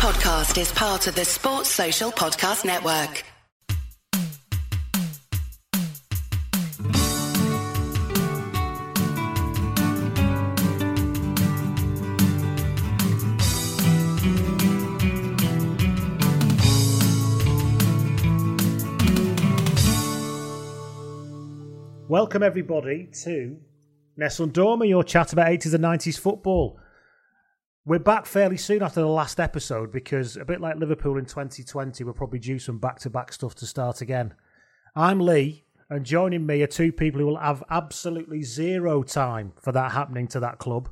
podcast is part of the Sports Social Podcast Network. Welcome everybody to Nessun Dorma, your chat about 80s and 90s football. We're back fairly soon after the last episode because, a bit like Liverpool in 2020, we're probably due some back to back stuff to start again. I'm Lee, and joining me are two people who will have absolutely zero time for that happening to that club.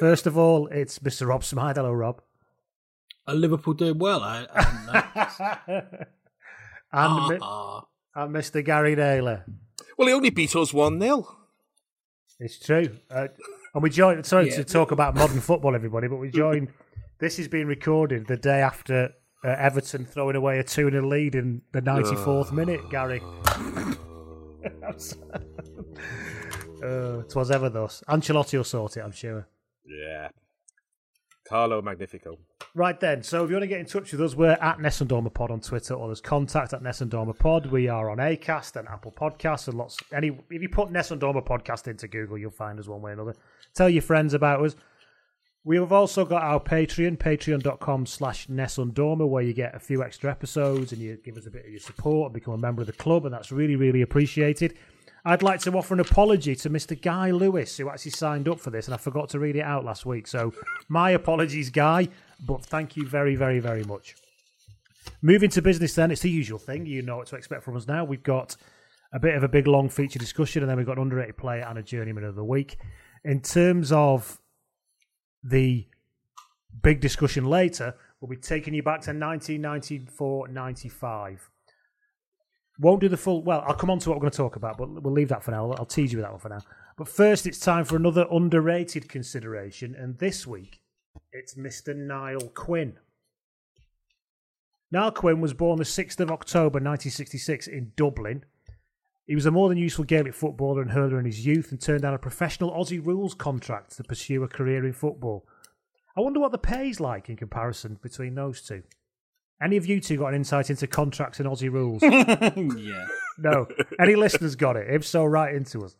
First of all, it's Mr. Rob Smyth. Hello, Rob. Are Liverpool doing well? I, I and, Ah. and Mr. Gary Naylor. Well, he only beat us 1 0. It's true. Uh, and we joined, sorry Yeah. to talk about modern football, everybody, but we joined, this is being recorded the day after uh, Everton throwing away a 2 0 lead in the 94th minute, Gary. uh, 'twas ever thus. Ancelotti will sort it, I'm sure. Yeah. Carlo Magnifico. Right then, so if you want to get in touch with us, we're at Nessundorma Pod on Twitter or there's contact at Nessundorma Pod. We are on Acast and Apple Podcasts and lots. Any if you put Nessundorma Podcast into Google, you'll find us one way or another. Tell your friends about us. We have also got our Patreon, patreon.com slash Nessundorma, where you get a few extra episodes and you give us a bit of your support and become a member of the club, and that's really, really appreciated. I'd like to offer an apology to Mr. Guy Lewis, who actually signed up for this, and I forgot to read it out last week. So, my apologies, Guy, but thank you very, very, very much. Moving to business, then, it's the usual thing. You know what to expect from us now. We've got a bit of a big, long feature discussion, and then we've got an underrated player and a journeyman of the week. In terms of the big discussion later, we'll be taking you back to 1994 95. Won't do the full. Well, I'll come on to what we're going to talk about, but we'll leave that for now. I'll tease you with that one for now. But first, it's time for another underrated consideration, and this week it's Mr. Niall Quinn. Niall Quinn was born the 6th of October 1966 in Dublin. He was a more than useful Gaelic footballer and hurler in his youth and turned down a professional Aussie rules contract to pursue a career in football. I wonder what the pay's like in comparison between those two. Any of you two got an insight into contracts and Aussie rules? yeah. No. Any listeners got it? If so, write into us.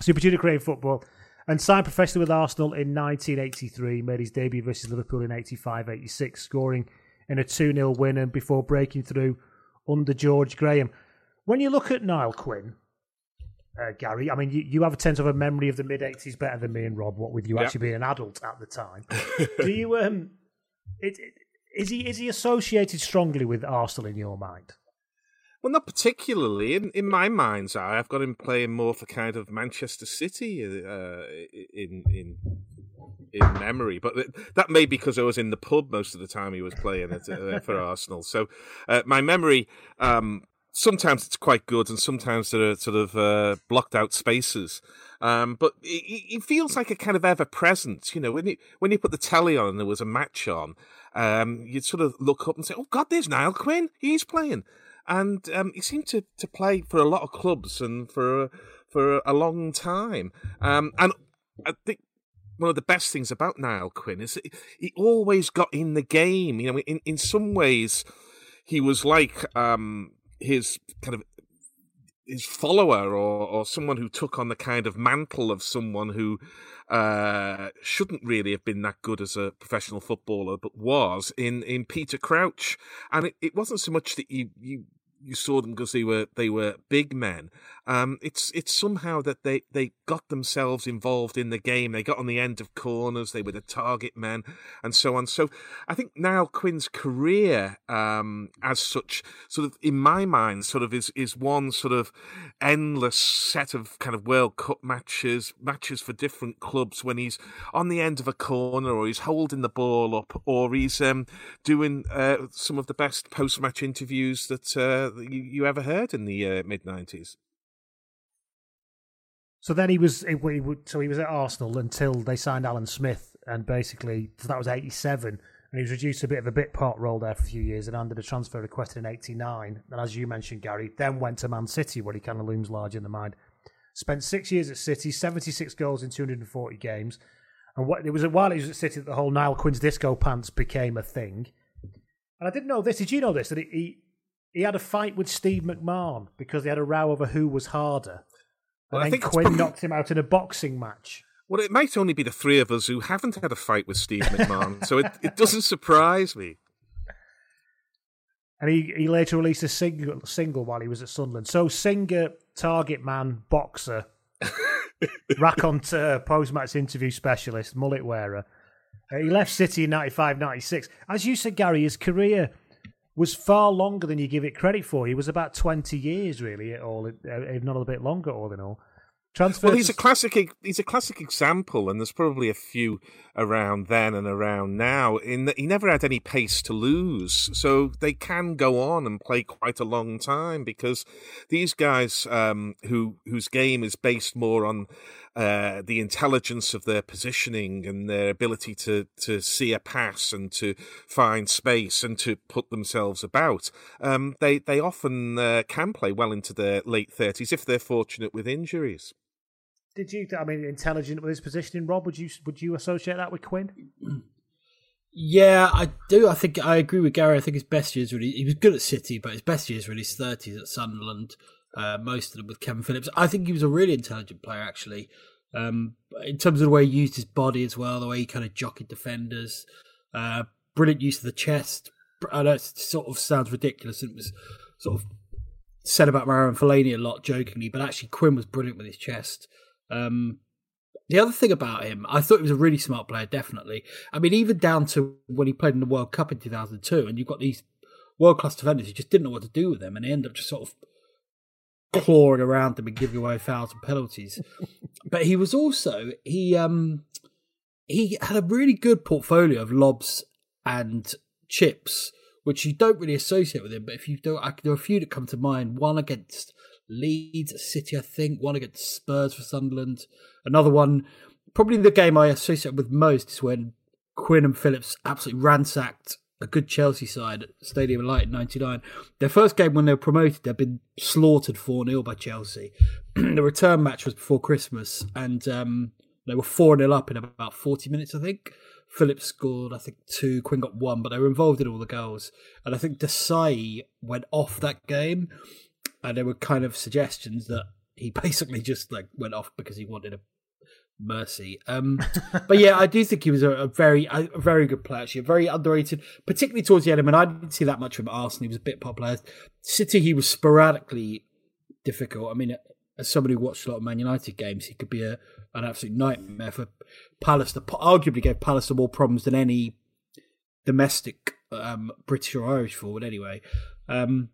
Super Junior career in football and signed professionally with Arsenal in 1983. Made his debut versus Liverpool in 85 86, scoring in a 2 0 win and before breaking through under George Graham. When you look at Niall Quinn, uh, Gary, I mean, you, you have a sense of a memory of the mid 80s better than me and Rob, what with you Yep. actually being an adult at the time. Do you, um, it, it, is he is he associated strongly with Arsenal in your mind? Well, not particularly. In in my mind's eye, I've got him playing more for kind of Manchester City uh, in in in memory. But that may be because I was in the pub most of the time he was playing at, uh, for Arsenal. So uh, my memory. Um, Sometimes it's quite good, and sometimes there are sort of uh, blocked out spaces. Um, but it, it feels like a kind of ever present. You know, when you when you put the telly on and there was a match on, um, you'd sort of look up and say, "Oh God, there's Niall Quinn. He's playing." and um, he seemed to, to play for a lot of clubs and for for a long time. Um, and I think one of the best things about Niall Quinn is he always got in the game. You know, in in some ways, he was like um, his kind of his follower or, or someone who took on the kind of mantle of someone who uh, shouldn't really have been that good as a professional footballer, but was in, in Peter Crouch. And it, it wasn't so much that you, you you saw them because they were they were big men. Um, it's it's somehow that they, they got themselves involved in the game. They got on the end of corners. They were the target men, and so on. So I think Niall Quinn's career, um, as such, sort of in my mind, sort of is is one sort of endless set of kind of World Cup matches, matches for different clubs. When he's on the end of a corner, or he's holding the ball up, or he's um, doing uh, some of the best post match interviews that. Uh, you, you ever heard in the uh, mid nineties. So then he was he so he was at Arsenal until they signed Alan Smith, and basically so that was eighty seven, and he was reduced to a bit of a bit part role there for a few years, and under the transfer request in eighty nine, and as you mentioned, Gary, then went to Man City where he kind of looms large in the mind. Spent six years at City, seventy six goals in two hundred and forty games, and what it was while he was at City that the whole Niall Quinn's disco pants became a thing. And I didn't know this. Did you know this? That he he had a fight with Steve McMahon because they had a row over who was harder. And I think Quinn probably- knocked him out in a boxing match. Well, it might only be the three of us who haven't had a fight with Steve McMahon, so it, it doesn't surprise me. And he, he later released a single single while he was at Sunderland. So singer, target man, boxer, raconteur, post-match interview specialist, mullet wearer. Uh, he left City in 95 96. As you said, Gary, his career was far longer than you give it credit for. He was about 20 years, really, all, uh, if not a bit longer, all in all. Transfer Well, he's a classic. He's a classic example, and there's probably a few around then and around now. In that he never had any pace to lose, so they can go on and play quite a long time because these guys, um, who whose game is based more on uh, the intelligence of their positioning and their ability to to see a pass and to find space and to put themselves about, um, they they often uh, can play well into their late thirties if they're fortunate with injuries. Did you, I mean, intelligent with his positioning, Rob? Would you would you associate that with Quinn? Yeah, I do. I think I agree with Gary. I think his best years really. He was good at City, but his best years really his thirties at Sunderland. Uh, most of them with Kevin Phillips. I think he was a really intelligent player, actually. Um, in terms of the way he used his body as well, the way he kind of jockeyed defenders, uh, brilliant use of the chest. I know it sort of sounds ridiculous. And it was sort of said about Marouane Fellaini a lot jokingly, but actually Quinn was brilliant with his chest. Um, the other thing about him, I thought he was a really smart player, definitely. I mean, even down to when he played in the World Cup in 2002, and you've got these world class defenders who just didn't know what to do with them, and they end up just sort of clawing around them and giving away fouls and penalties. but he was also he um he had a really good portfolio of lobs and chips, which you don't really associate with him. But if you do, I, there are a few that come to mind. One against Leeds City, I think. One against Spurs for Sunderland. Another one, probably the game I associate with most is when Quinn and Phillips absolutely ransacked a good Chelsea side at Stadium Light in '99. Their first game when they were promoted, they'd been slaughtered 4 0 by Chelsea. the return match was before Christmas, and um, they were 4 0 up in about 40 minutes, I think. Phillips scored, I think, two. Quinn got one, but they were involved in all the goals. And I think Desailly went off that game, and there were kind of suggestions that he basically just like went off because he wanted a mercy. Um, but yeah, I do think he was a, a very, a, very good player. Actually, very underrated, particularly towards the end. I mean, I didn't see that much from Arsenal. He was a bit popular. City, he was sporadically difficult. I mean, as somebody who watched a lot of Man United games, he could be a, an absolute nightmare for Pallister. Arguably gave Pallister more problems than any domestic um, British or Irish forward, anyway. Um,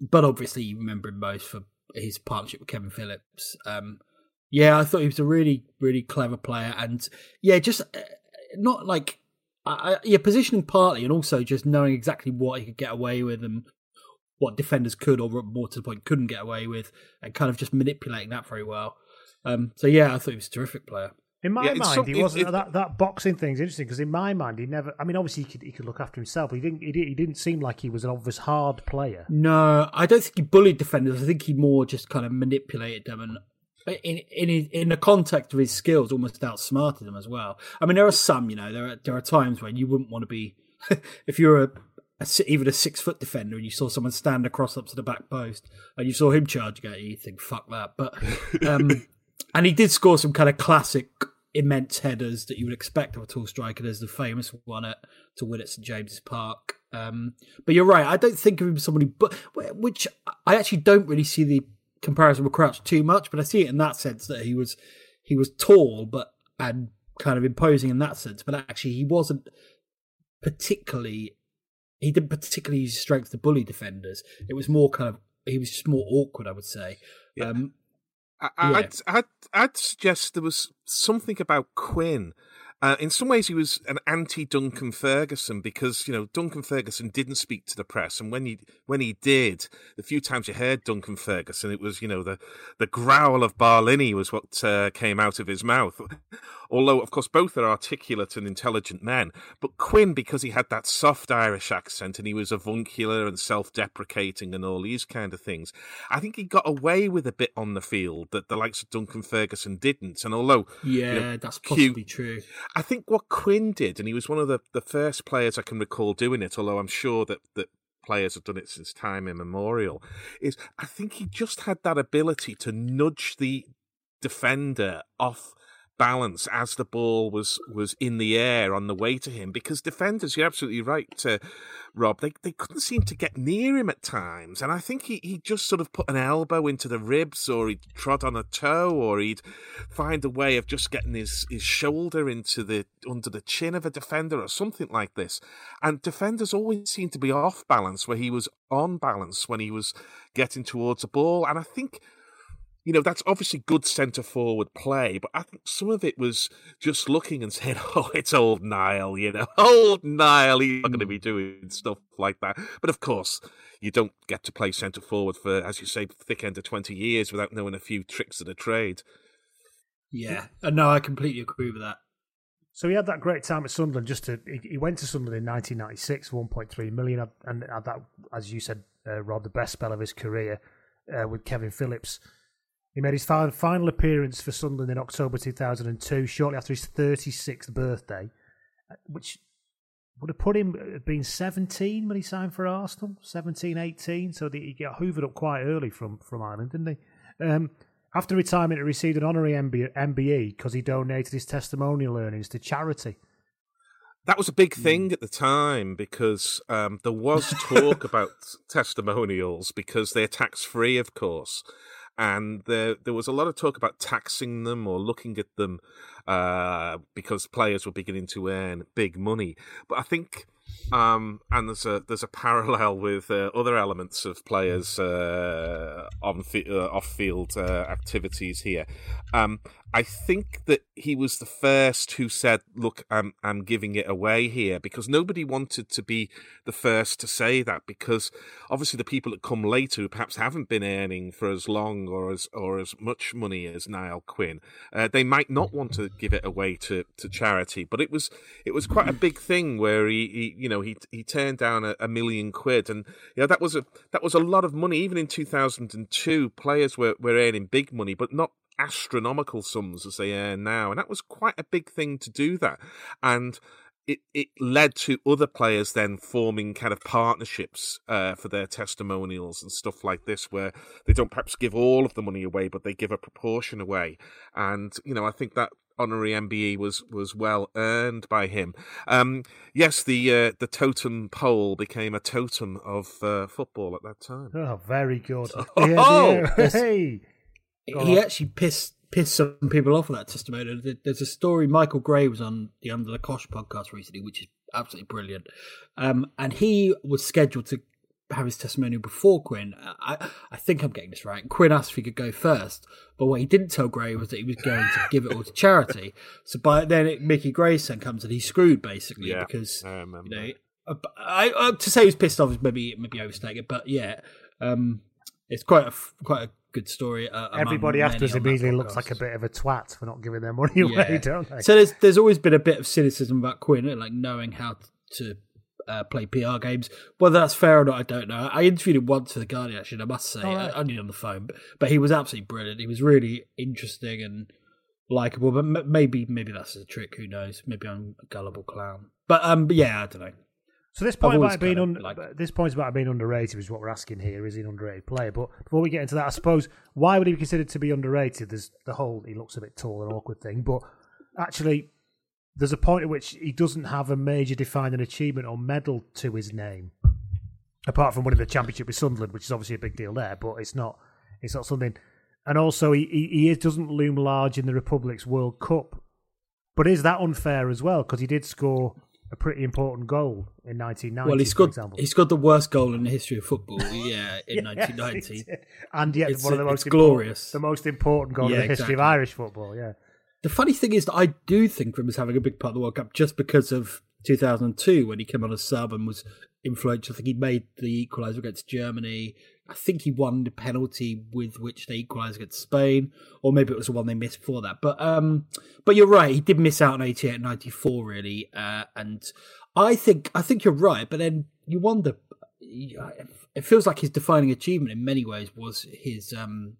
but obviously, you remember him most for his partnership with Kevin Phillips. Um, yeah, I thought he was a really, really clever player, and yeah, just uh, not like I, I, yeah, positioning partly, and also just knowing exactly what he could get away with and what defenders could, or more to the point, couldn't get away with, and kind of just manipulating that very well. Um, so yeah, I thought he was a terrific player. In my Yeah, mind, some- he wasn't it- that that boxing thing's interesting because in my mind, he never. I mean, obviously, he could he could look after himself. But he didn't. He, did, he didn't seem like he was an obvious hard player. No, I don't think he bullied defenders. I think he more just kind of manipulated them and. In in in the context of his skills, almost outsmarted them as well. I mean, there are some, you know, there are there are times when you wouldn't want to be, if you're a, a even a six foot defender and you saw someone stand across up to the back post and you saw him charging at you, you think fuck that. But um, and he did score some kind of classic immense headers that you would expect of a tall striker. There's the famous one at to win at St James's Park. Um, but you're right. I don't think of him as somebody, but which I actually don't really see the comparison with Crouch too much. But I see it in that sense that he was he was tall, but and kind of imposing in that sense. But actually, he wasn't particularly. He didn't particularly use his strength to bully defenders. It was more kind of he was just more awkward, I would say. Yeah. Um, I, Yeah. I'd, I'd, I'd suggest there was something about Quinn. Uh, in some ways, he was an anti Duncan Ferguson because you know Duncan Ferguson didn't speak to the press, and when he when he did, the few times you heard Duncan Ferguson, it was you know the the growl of Barlinnie was what uh, came out of his mouth. Although, of course, both are articulate and intelligent men, but Quinn, because he had that soft Irish accent and he was avuncular and self-deprecating and all these kind of things, I think he got away with a bit on the field that the likes of Duncan Ferguson didn't. And although yeah, you know, that's possibly true. I think what Quinn did, and he was one of the, the first players I can recall doing it, although I'm sure that, that players have done it since time immemorial, is I think he just had that ability to nudge the defender off balance as the ball was was in the air on the way to him because defenders you're absolutely right uh, rob they, they couldn't seem to get near him at times and i think he, he just sort of put an elbow into the ribs or he'd trod on a toe or he'd find a way of just getting his, his shoulder into the under the chin of a defender or something like this. And defenders always seemed to be off balance where he was on balance when he was getting towards a ball and i think you know, that's obviously good centre forward play, but I think some of it was just looking and saying, oh, it's old Niall, you know, old Niall, he's not going to be doing stuff like that. But of course, you don't get to play centre forward for, as you say, thick end of 20 years without knowing a few tricks of the trade. Yeah, uh, no, I completely agree with that. So he had that great time at Sunderland. Just to he went to Sunderland in 1996, 1.3 million, and had that, as you said, uh, Rob, the best spell of his career uh, with Kevin Phillips. He made his final appearance for Sunderland in October 2002, shortly after his 36th birthday, which would have put him uh, being 17 when he signed for Arsenal, 17, 18. So he got hoovered up quite early from, from Ireland, didn't he? Um, after retirement, he received an honorary MBE because he donated his testimonial earnings to charity. That was a big thing at the time because um, there was talk about testimonials because they're tax free, of course and there there was a lot of talk about taxing them or looking at them uh, because players were beginning to earn big money. But I think um, and there's a there's a parallel with uh, other elements of players uh, on uh, off field uh, activities here. Um, I think that he was the first who said, "Look, I'm I'm giving it away here," because nobody wanted to be the first to say that. Because obviously, the people that come later, who perhaps haven't been earning for as long or as or as much money as Niall Quinn, uh, they might not want to give it away to, to charity. But it was it was quite a big thing where he, he you know he he turned down a, a million quid, and you know that was a that was a lot of money. Even in two thousand and two, players were were earning big money, but not astronomical sums as they earn now, and that was quite a big thing to do that, and. It, it led to other players then forming kind of partnerships uh, for their testimonials and stuff like this, where they don't perhaps give all of the money away, but they give a proportion away. And you know, I think that honorary MBE was was well earned by him. Um, yes, the uh, the totem pole became a totem of uh, football at that time. Oh, very good. Oh, hey, he actually pissed pissed some people off with that testimonial. There's a story. Michael Gray was on the Under the Cosh podcast recently, which is absolutely brilliant. Um, and he was scheduled to have his testimonial before Quinn. I, I think I'm getting this right. Quinn asked if he could go first, but what he didn't tell Gray was that he was going to give it all to charity. So by then, it, Mickey Grayson comes and he's screwed basically yeah, because I you know uh, I, I, to say he was pissed off is maybe maybe overstating it, but yeah, um, it's quite a quite a good story. Uh, Everybody after us immediately looks like a bit of a twat for not giving their money away, don't they? So there's there's always been a bit of cynicism about Quinn, like knowing how to uh, play PR games. Whether that's fair or not, I don't know. I interviewed him once for the Guardian, actually. I must say, oh, right. only on the phone, but, but he was absolutely brilliant. He was really interesting and likable. But m- maybe maybe that's a trick. Who knows? Maybe I'm a gullible clown. But um, but yeah, I don't know. So this point about being un- like... this point about being underrated is what we're asking here. Is he an underrated player? But before we get into that, I suppose why would he be considered to be underrated? There's the whole he looks a bit tall and awkward thing, but actually there's a point at which he doesn't have a major defining achievement or medal to his name, apart from winning the championship with Sunderland, which is obviously a big deal there. But it's not it's not something. And also, he he, he doesn't loom large in the Republic's World Cup. But is that unfair as well? Because he did score a pretty important goal in 1990. Well, he scored. He scored the worst goal in the history of football. Yeah, in 1990, and yet it's, one of the uh, most glorious, the most important goal yeah, in the history exactly. of Irish football. Yeah. The funny thing is that I do think him as having a big part of the World Cup just because of 2002 when he came on as sub and was influential. I think he made the equaliser against Germany. I think he won the penalty with which they equalised against Spain, or maybe it was the one they missed before that. But um, but you're right. He did miss out on 88 94 really, uh, and I think I think you're right. But then you wonder. It feels like his defining achievement in many ways was his um,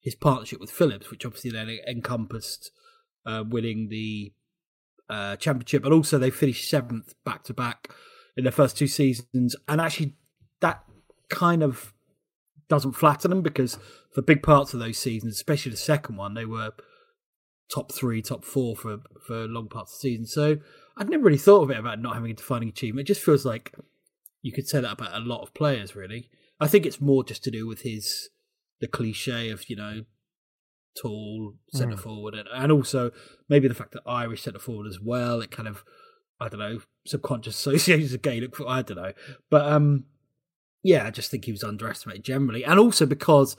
his partnership with Phillips, which obviously then encompassed uh, winning the uh, championship, but also they finished seventh back to back in their first two seasons. And actually, that kind of doesn't flatter them because for big parts of those seasons, especially the second one, they were top three, top four for for long parts of the season. So I'd never really thought of it about not having a defining achievement. It just feels like you could say that about a lot of players, really. I think it's more just to do with his the cliche of you know tall centre mm. forward, and, and also maybe the fact that Irish centre forward as well. It kind of I don't know subconscious associations of Gaelic. I don't know, but um, yeah, I just think he was underestimated generally, and also because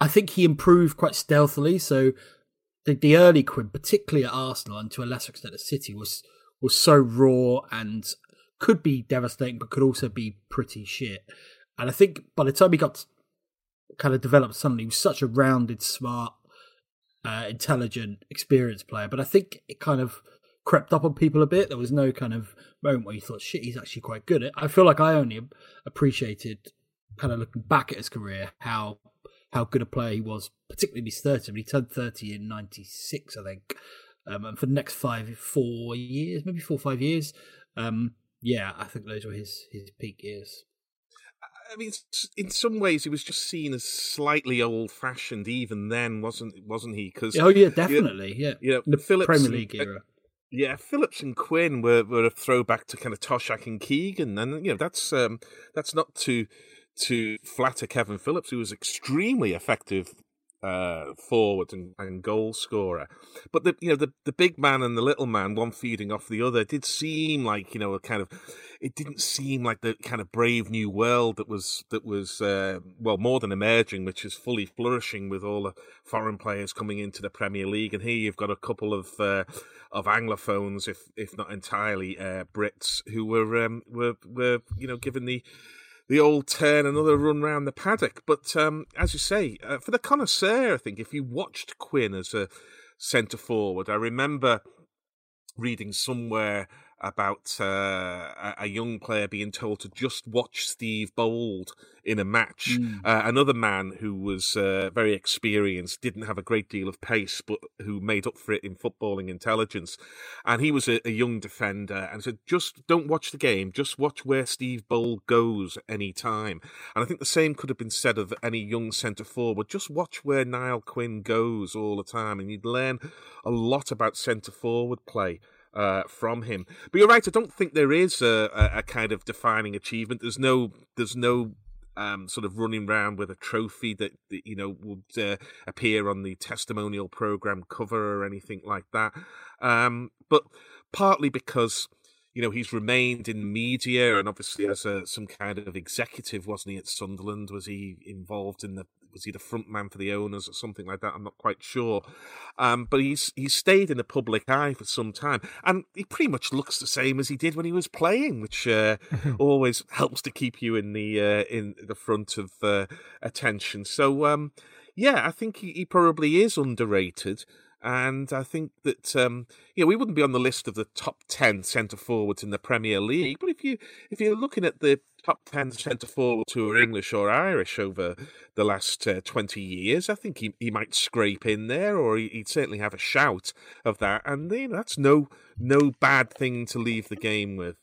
I think he improved quite stealthily. So the, the early Quinn, particularly at Arsenal and to a lesser extent at City, was was so raw and could be devastating, but could also be pretty shit. And I think by the time he got kind of developed suddenly, he was such a rounded, smart, uh, intelligent, experienced player. But I think it kind of crept up on people a bit. There was no kind of moment where you thought, shit, he's actually quite good. I feel like I only appreciated, kind of looking back at his career, how how good a player he was, particularly in his 30. he turned 30 in 96, I think. Um, and for the next five, four years, maybe four or five years, um, yeah, I think those were his his peak years. I mean, in some ways, he was just seen as slightly old-fashioned even then, wasn't wasn't he? Because oh yeah, definitely, you know, yeah, you know, the Phillips Premier League era. Yeah, Phillips and Quinn were, were a throwback to kind of Toshack and Keegan, and you know that's um, that's not to to flatter Kevin Phillips, who was extremely effective uh, forward and, and goal scorer. But the you know the the big man and the little man, one feeding off the other, did seem like you know a kind of it didn't seem like the kind of brave new world that was that was uh, well more than emerging, which is fully flourishing with all the foreign players coming into the Premier League. And here you've got a couple of uh, of anglophones, if if not entirely uh, Brits, who were um, were were you know given the the old turn, another run round the paddock. But um, as you say, uh, for the connoisseur, I think if you watched Quinn as a centre forward, I remember reading somewhere about uh, a young player being told to just watch Steve Bould in a match. Mm. Uh, another man who was uh, very experienced, didn't have a great deal of pace, but who made up for it in footballing intelligence. And he was a, a young defender and said, just don't watch the game, just watch where Steve Bould goes any time. And I think the same could have been said of any young centre forward. Just watch where Niall Quinn goes all the time, and you'd learn a lot about centre forward play uh, from him. But you're right. I don't think there is a, a, kind of defining achievement. There's no there's no um, sort of running around with a trophy that, that you know would uh, appear on the testimonial program cover or anything like that. Um, but partly because you know he's remained in media and obviously as a, some kind of executive, wasn't he at Sunderland? Was he involved in the was he the front man for the owners or something like that? I'm not quite sure. Um, but he's he's stayed in the public eye for some time, and he pretty much looks the same as he did when he was playing, which uh, always helps to keep you in the uh, in the front of uh, attention. So um, yeah, I think he, he probably is underrated. And I think that um, you know we wouldn't be on the list of the top ten centre forwards in the Premier League, but if you if you're looking at the top ten centre forwards who are English or Irish over the last uh, twenty years, I think he, he might scrape in there, or he'd certainly have a shout of that, and you know, that's no no bad thing to leave the game with.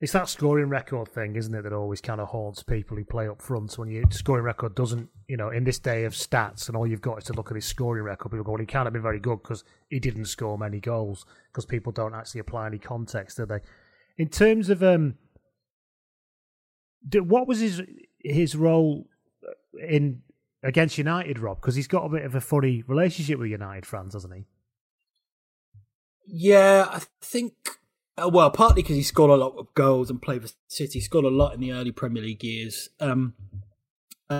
It's that scoring record thing, isn't it, that always kind of haunts people who play up front. When your scoring record doesn't, you know, in this day of stats and all you've got is to look at his scoring record, people go, well, he can't have been very good because he didn't score many goals because people don't actually apply any context, do they? In terms of um, what was his his role in against United, Rob? Because he's got a bit of a funny relationship with United fans, hasn't he? Yeah, I think uh, well, partly because he scored a lot of goals and played for City. He scored a lot in the early Premier League years. Um,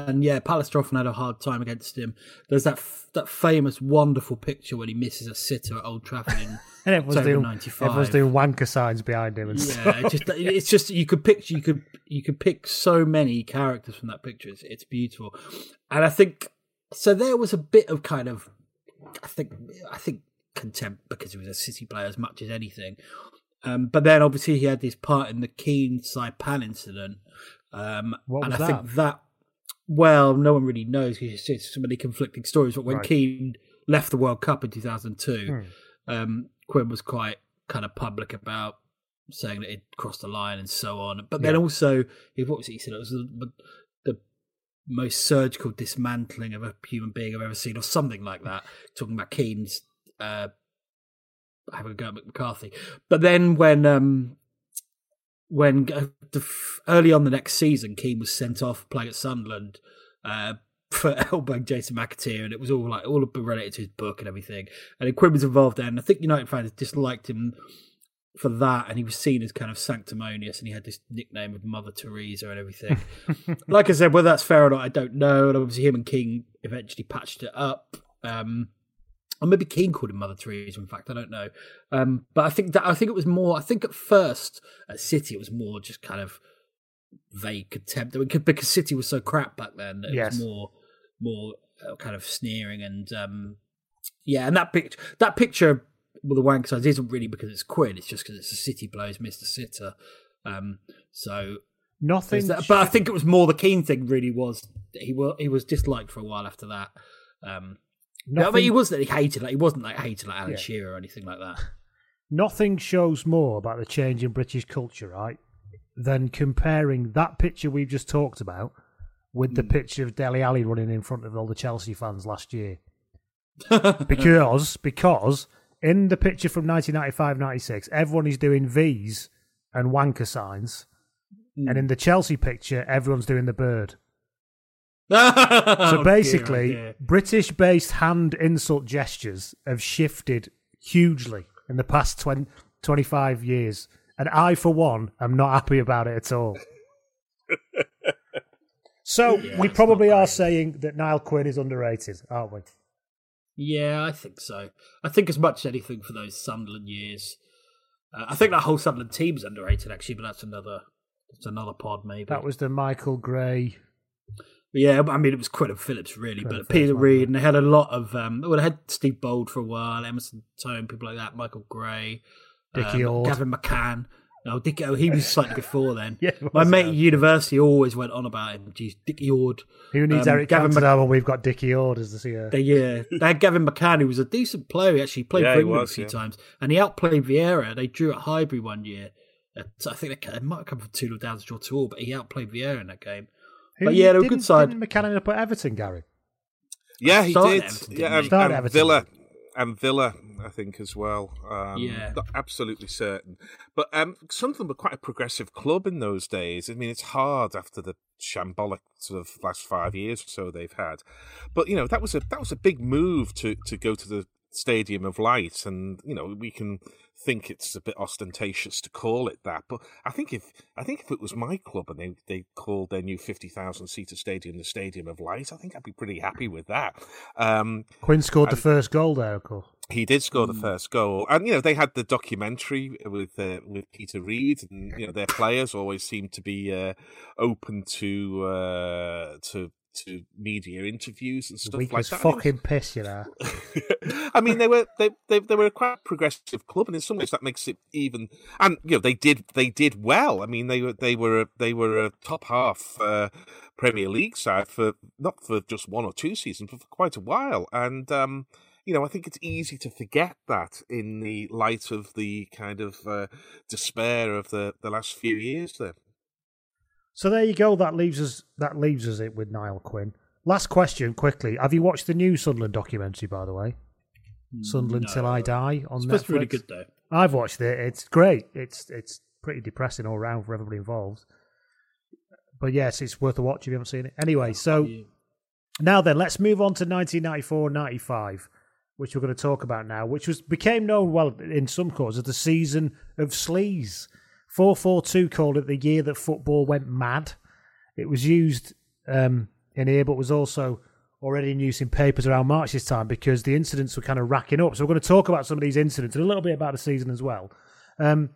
and yeah, Pallister often had a hard time against him. There's that f- that famous, wonderful picture when he misses a sitter at Old Trafford in and everyone's doing, 95. Everyone's doing wanker signs behind him. And yeah, it's just it's just you could picture you could you could pick so many characters from that picture. It's, it's beautiful, and I think so. There was a bit of kind of I think I think contempt because he was a City player as much as anything. Um, but then obviously he had this part in the Keane Saipan incident. Um, and I that? think that, well, no one really knows because it's so many conflicting stories. But when right. Keane left the World Cup in 2002, hmm. um, Quinn was quite kind of public about saying that it crossed the line and so on. But then yeah. also, what was? He said it was the, the, most surgical dismantling of a human being I've ever seen, or something like that. Talking about Keane's uh, having a go at McCarthy. But then when um, when uh, the, early on the next season, Keane was sent off playing at Sunderland. Uh, for elbowing Jason McAteer, and it was all like all related to his book and everything. And Quinn was involved there, and I think United fans disliked him for that, and he was seen as kind of sanctimonious, and he had this nickname of Mother Teresa and everything. like I said, whether that's fair or not, I don't know. And obviously, him and Keane eventually patched it up. Um, or maybe Keane called him Mother Teresa. In fact, I don't know. Um, but I think that I think it was more. I think at first at City, it was more just kind of vague contempt I mean, because City was so crap back then. It yes. was more more uh, kind of sneering and um, yeah. And that picture that picture with the wank size isn't really because it's Quinn. It's just because it's a City blows Mister Sitter. Um, so nothing. That, but I think it was more the Keane thing. Really was he was he was disliked for a while after that. Um, Nothing... I mean, he wasn't he hated like he wasn't like hated like Alan yeah. Shearer or anything like that. Nothing shows more about the change in British culture, right, than comparing that picture we've just talked about with the mm. picture of Dele Alli running in front of all the Chelsea fans last year. because because in the picture from 1995-96, everyone is doing V's and wanker signs, mm. and in the Chelsea picture, everyone's doing the bird. So basically, oh British-based hand insult gestures have shifted hugely in the past 20, 25 years, and I, for one, am not happy about it at all. so yeah, we probably are saying that Niall Quinn is underrated, aren't we? Yeah, I think so. I think as much as anything for those Sunderland years. Uh, I think that whole Sunderland team is underrated, actually, but that's another that's another pod, maybe. That was the Michael Gray yeah, I mean it was Quinton Phillips really, but Peter Reid, and they had a lot of um. Well, they had Steve Bould for a while, Emerson Thome, people like that, Michael Gray, Dickie um, Ord, Gavin McCann. No, Dickie. Oh, he was slightly before then. yeah, my mate at university always went on about him. Geez, Dickie Ord. Who needs um, Eric Gavin Cantona when we've got Dickie Ord as the CEO? They, yeah, they had Gavin McCann, who was a decent player. He actually played yeah, for England a few yeah. times, and he outplayed Vieira. They drew at Highbury one year. I think they, they might have come from two 0 down to draw two all, but he outplayed Vieira in that game. Who, but yeah, they're a good side. Didn't McCann up at Everton, Gary? Yeah, he did. Everton, yeah, and, and Everton. Villa and Villa, I think as well. Um, yeah, absolutely certain. But um, Sunderland were quite a progressive club in those days. I mean, it's hard after the shambolic sort of last five years or so they've had. But you know, that was a that was a big move to to go to the Stadium of Light, and you know we can think it's a bit ostentatious to call it that, but I think if I think if it was my club and they they called their new fifty thousand seater stadium the Stadium of Light, I think I'd be pretty happy with that. Um, Quinn scored the first goal there, of course. He did score the mm. first goal, and you know they had the documentary with uh, with Peter Reid, and you know their players always seem to be uh, open to uh, to to media interviews and stuff Weak like that. Fucking piss, you know. I mean, they were they, they they were a quite progressive club, and in some ways that makes it even. And you know, they did they did well. I mean, they were they were a, they were a top half uh, Premier League side for not for just one or two seasons, but for quite a while. And um, you know, I think it's easy to forget that in the light of the kind of uh, despair of the the last few years there. So there you go. That leaves us. That leaves us it with Niall Quinn. Last question, quickly. Have you watched the new Sunderland documentary, by the way? Mm, Sunderland no. Till I Die on it's Netflix. really good though. I've watched it. It's great. It's it's pretty depressing all around for everybody involved. But yes, it's worth a watch if you haven't seen it. Anyway, oh, so now then, let's move on to 1994-95, which we're going to talk about now, which was became known well in some quarters as the season of sleaze. 442 called it the year that football went mad. It was used um, in here, but was also already in use in papers around March this time because the incidents were kind of racking up. So we're going to talk about some of these incidents and a little bit about the season as well. Um,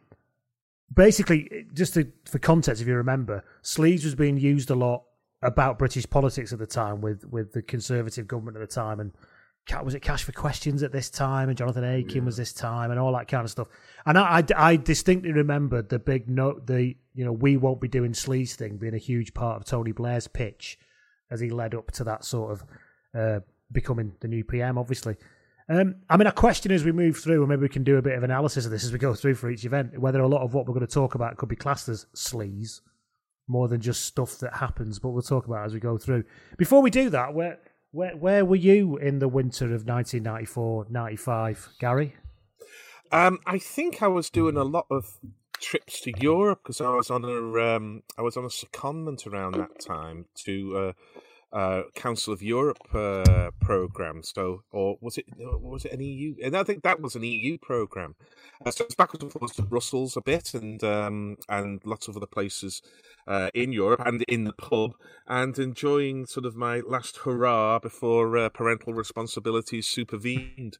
basically, just to, for context, if you remember, Sleaze was being used a lot about British politics at the time with with the Conservative government at the time and was it Cash for Questions at this time, and Jonathan Aitken yeah. was this time, and all that kind of stuff. And I, I, I, distinctly remember the big note, the you know we won't be doing sleaze thing being a huge part of Tony Blair's pitch as he led up to that sort of uh, becoming the new PM, obviously. Um, I mean, a question as we move through, and maybe we can do a bit of analysis of this as we go through for each event, whether a lot of what we're going to talk about could be classed as sleaze more than just stuff that happens, but we'll talk about as we go through. Before we do that, where where where were you in the winter of 1994-95, Gary? Um, I think I was doing a lot of trips to Europe because I was on a um, I was on a secondment around that time to uh, uh, Council of Europe uh, program. So, or was it was it an EU? And I think that was an EU program. Uh, so it's backwards and forwards to Brussels a bit, and um, and lots of other places uh, in Europe and in the pub, and enjoying sort of my last hurrah before uh, parental responsibilities supervened.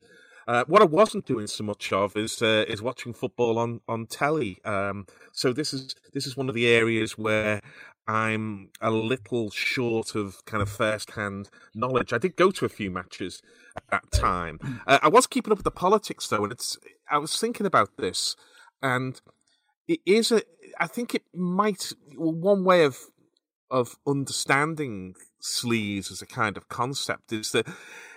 Uh, what I wasn't doing so much of is uh, is watching football on on telly. Um, so this is this is one of the areas where I'm a little short of kind of first hand knowledge. I did go to a few matches at that time. Uh, I was keeping up with the politics though, and it's I was thinking about this, and it is a. I think it might one way of of understanding sleaze as a kind of concept is that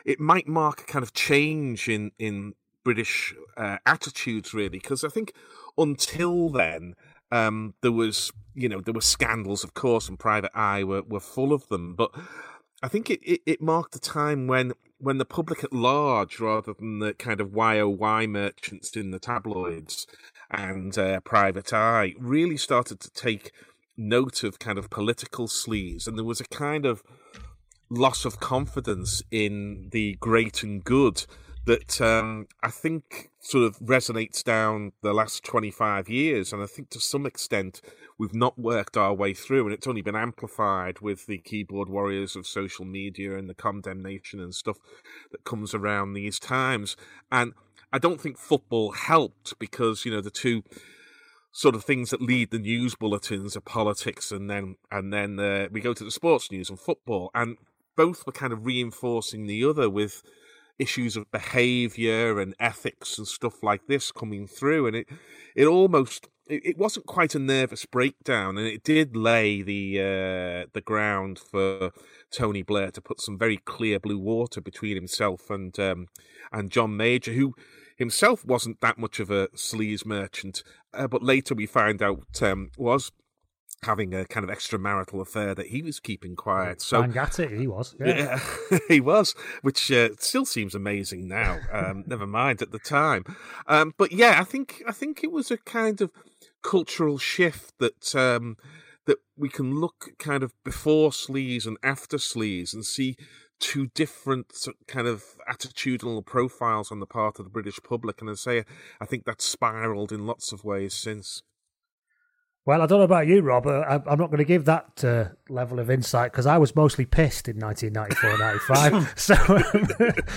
it might mark a kind of change in in British uh, attitudes, really, because I think until then um, there was you know there were scandals, of course, and Private Eye were were full of them, but. I think it, it, it marked a time when when the public at large, rather than the kind of YOY merchants in the tabloids and uh, Private Eye, really started to take note of kind of political sleaze, and there was a kind of loss of confidence in the great and good that um, I think sort of resonates down the last 25 years. And I think to some extent we've not worked our way through, and it's only been amplified with the keyboard warriors of social media and the condemnation and stuff that comes around these times. And I don't think football helped because, you know, the two sort of things that lead the news bulletins are politics and then and then uh, we go to the sports news and football and both were kind of reinforcing the other with issues of behavior and ethics and stuff like this coming through and it it almost it, it wasn't quite a nervous breakdown and it did lay the uh, the ground for Tony Blair to put some very clear blue water between himself and um, and John Major who himself wasn't that much of a sleaze merchant uh, but later we find out um, was having a kind of extramarital affair that he was keeping quiet. So at it, he was. Yeah, yeah he was, which uh, still seems amazing now. Um, never mind at the time. Um, but yeah, I think I think it was a kind of cultural shift that um, that we can look kind of before sleaze and after sleaze and see two different kind of attitudinal profiles on the part of the British public. And I say, I think that's spiraled in lots of ways since. Well, I don't know about you, Rob. I, am not going to give that uh, level of insight because I was mostly pissed in 1994 95. so,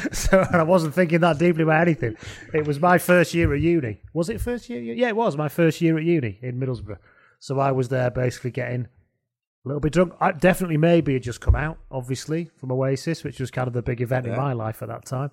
so I wasn't thinking that deeply about anything. It was my first year at uni. Was it first year? Yeah, it was my first year at uni in Middlesbrough. So I was there basically getting a little bit drunk. I definitely maybe had just come out, obviously, from Oasis, which was kind of the big event yeah. in my life at that time.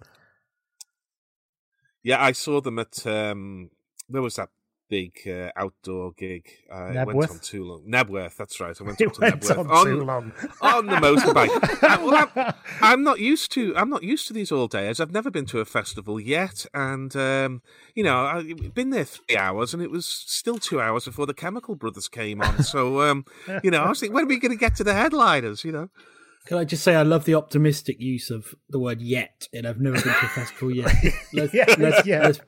Yeah, I saw them at um, where was that big uh, outdoor gig. Uh, Knebworth? went on too long. Knebworth, that's right. I went, it to went Knebworth on, too long on the motorbike. uh, well, I'm, I'm, not used to. I'm not used to these all days. I've never been to a festival yet, and um, you know, I've been there three hours, and it was still two hours before the Chemical Brothers came on. So, um, you know, I was thinking, when are we going to get to the headliners? You know. Can I just say I love the optimistic use of the word "yet" and I've never been to a festival yet. Let's, yes, let's, yeah. let's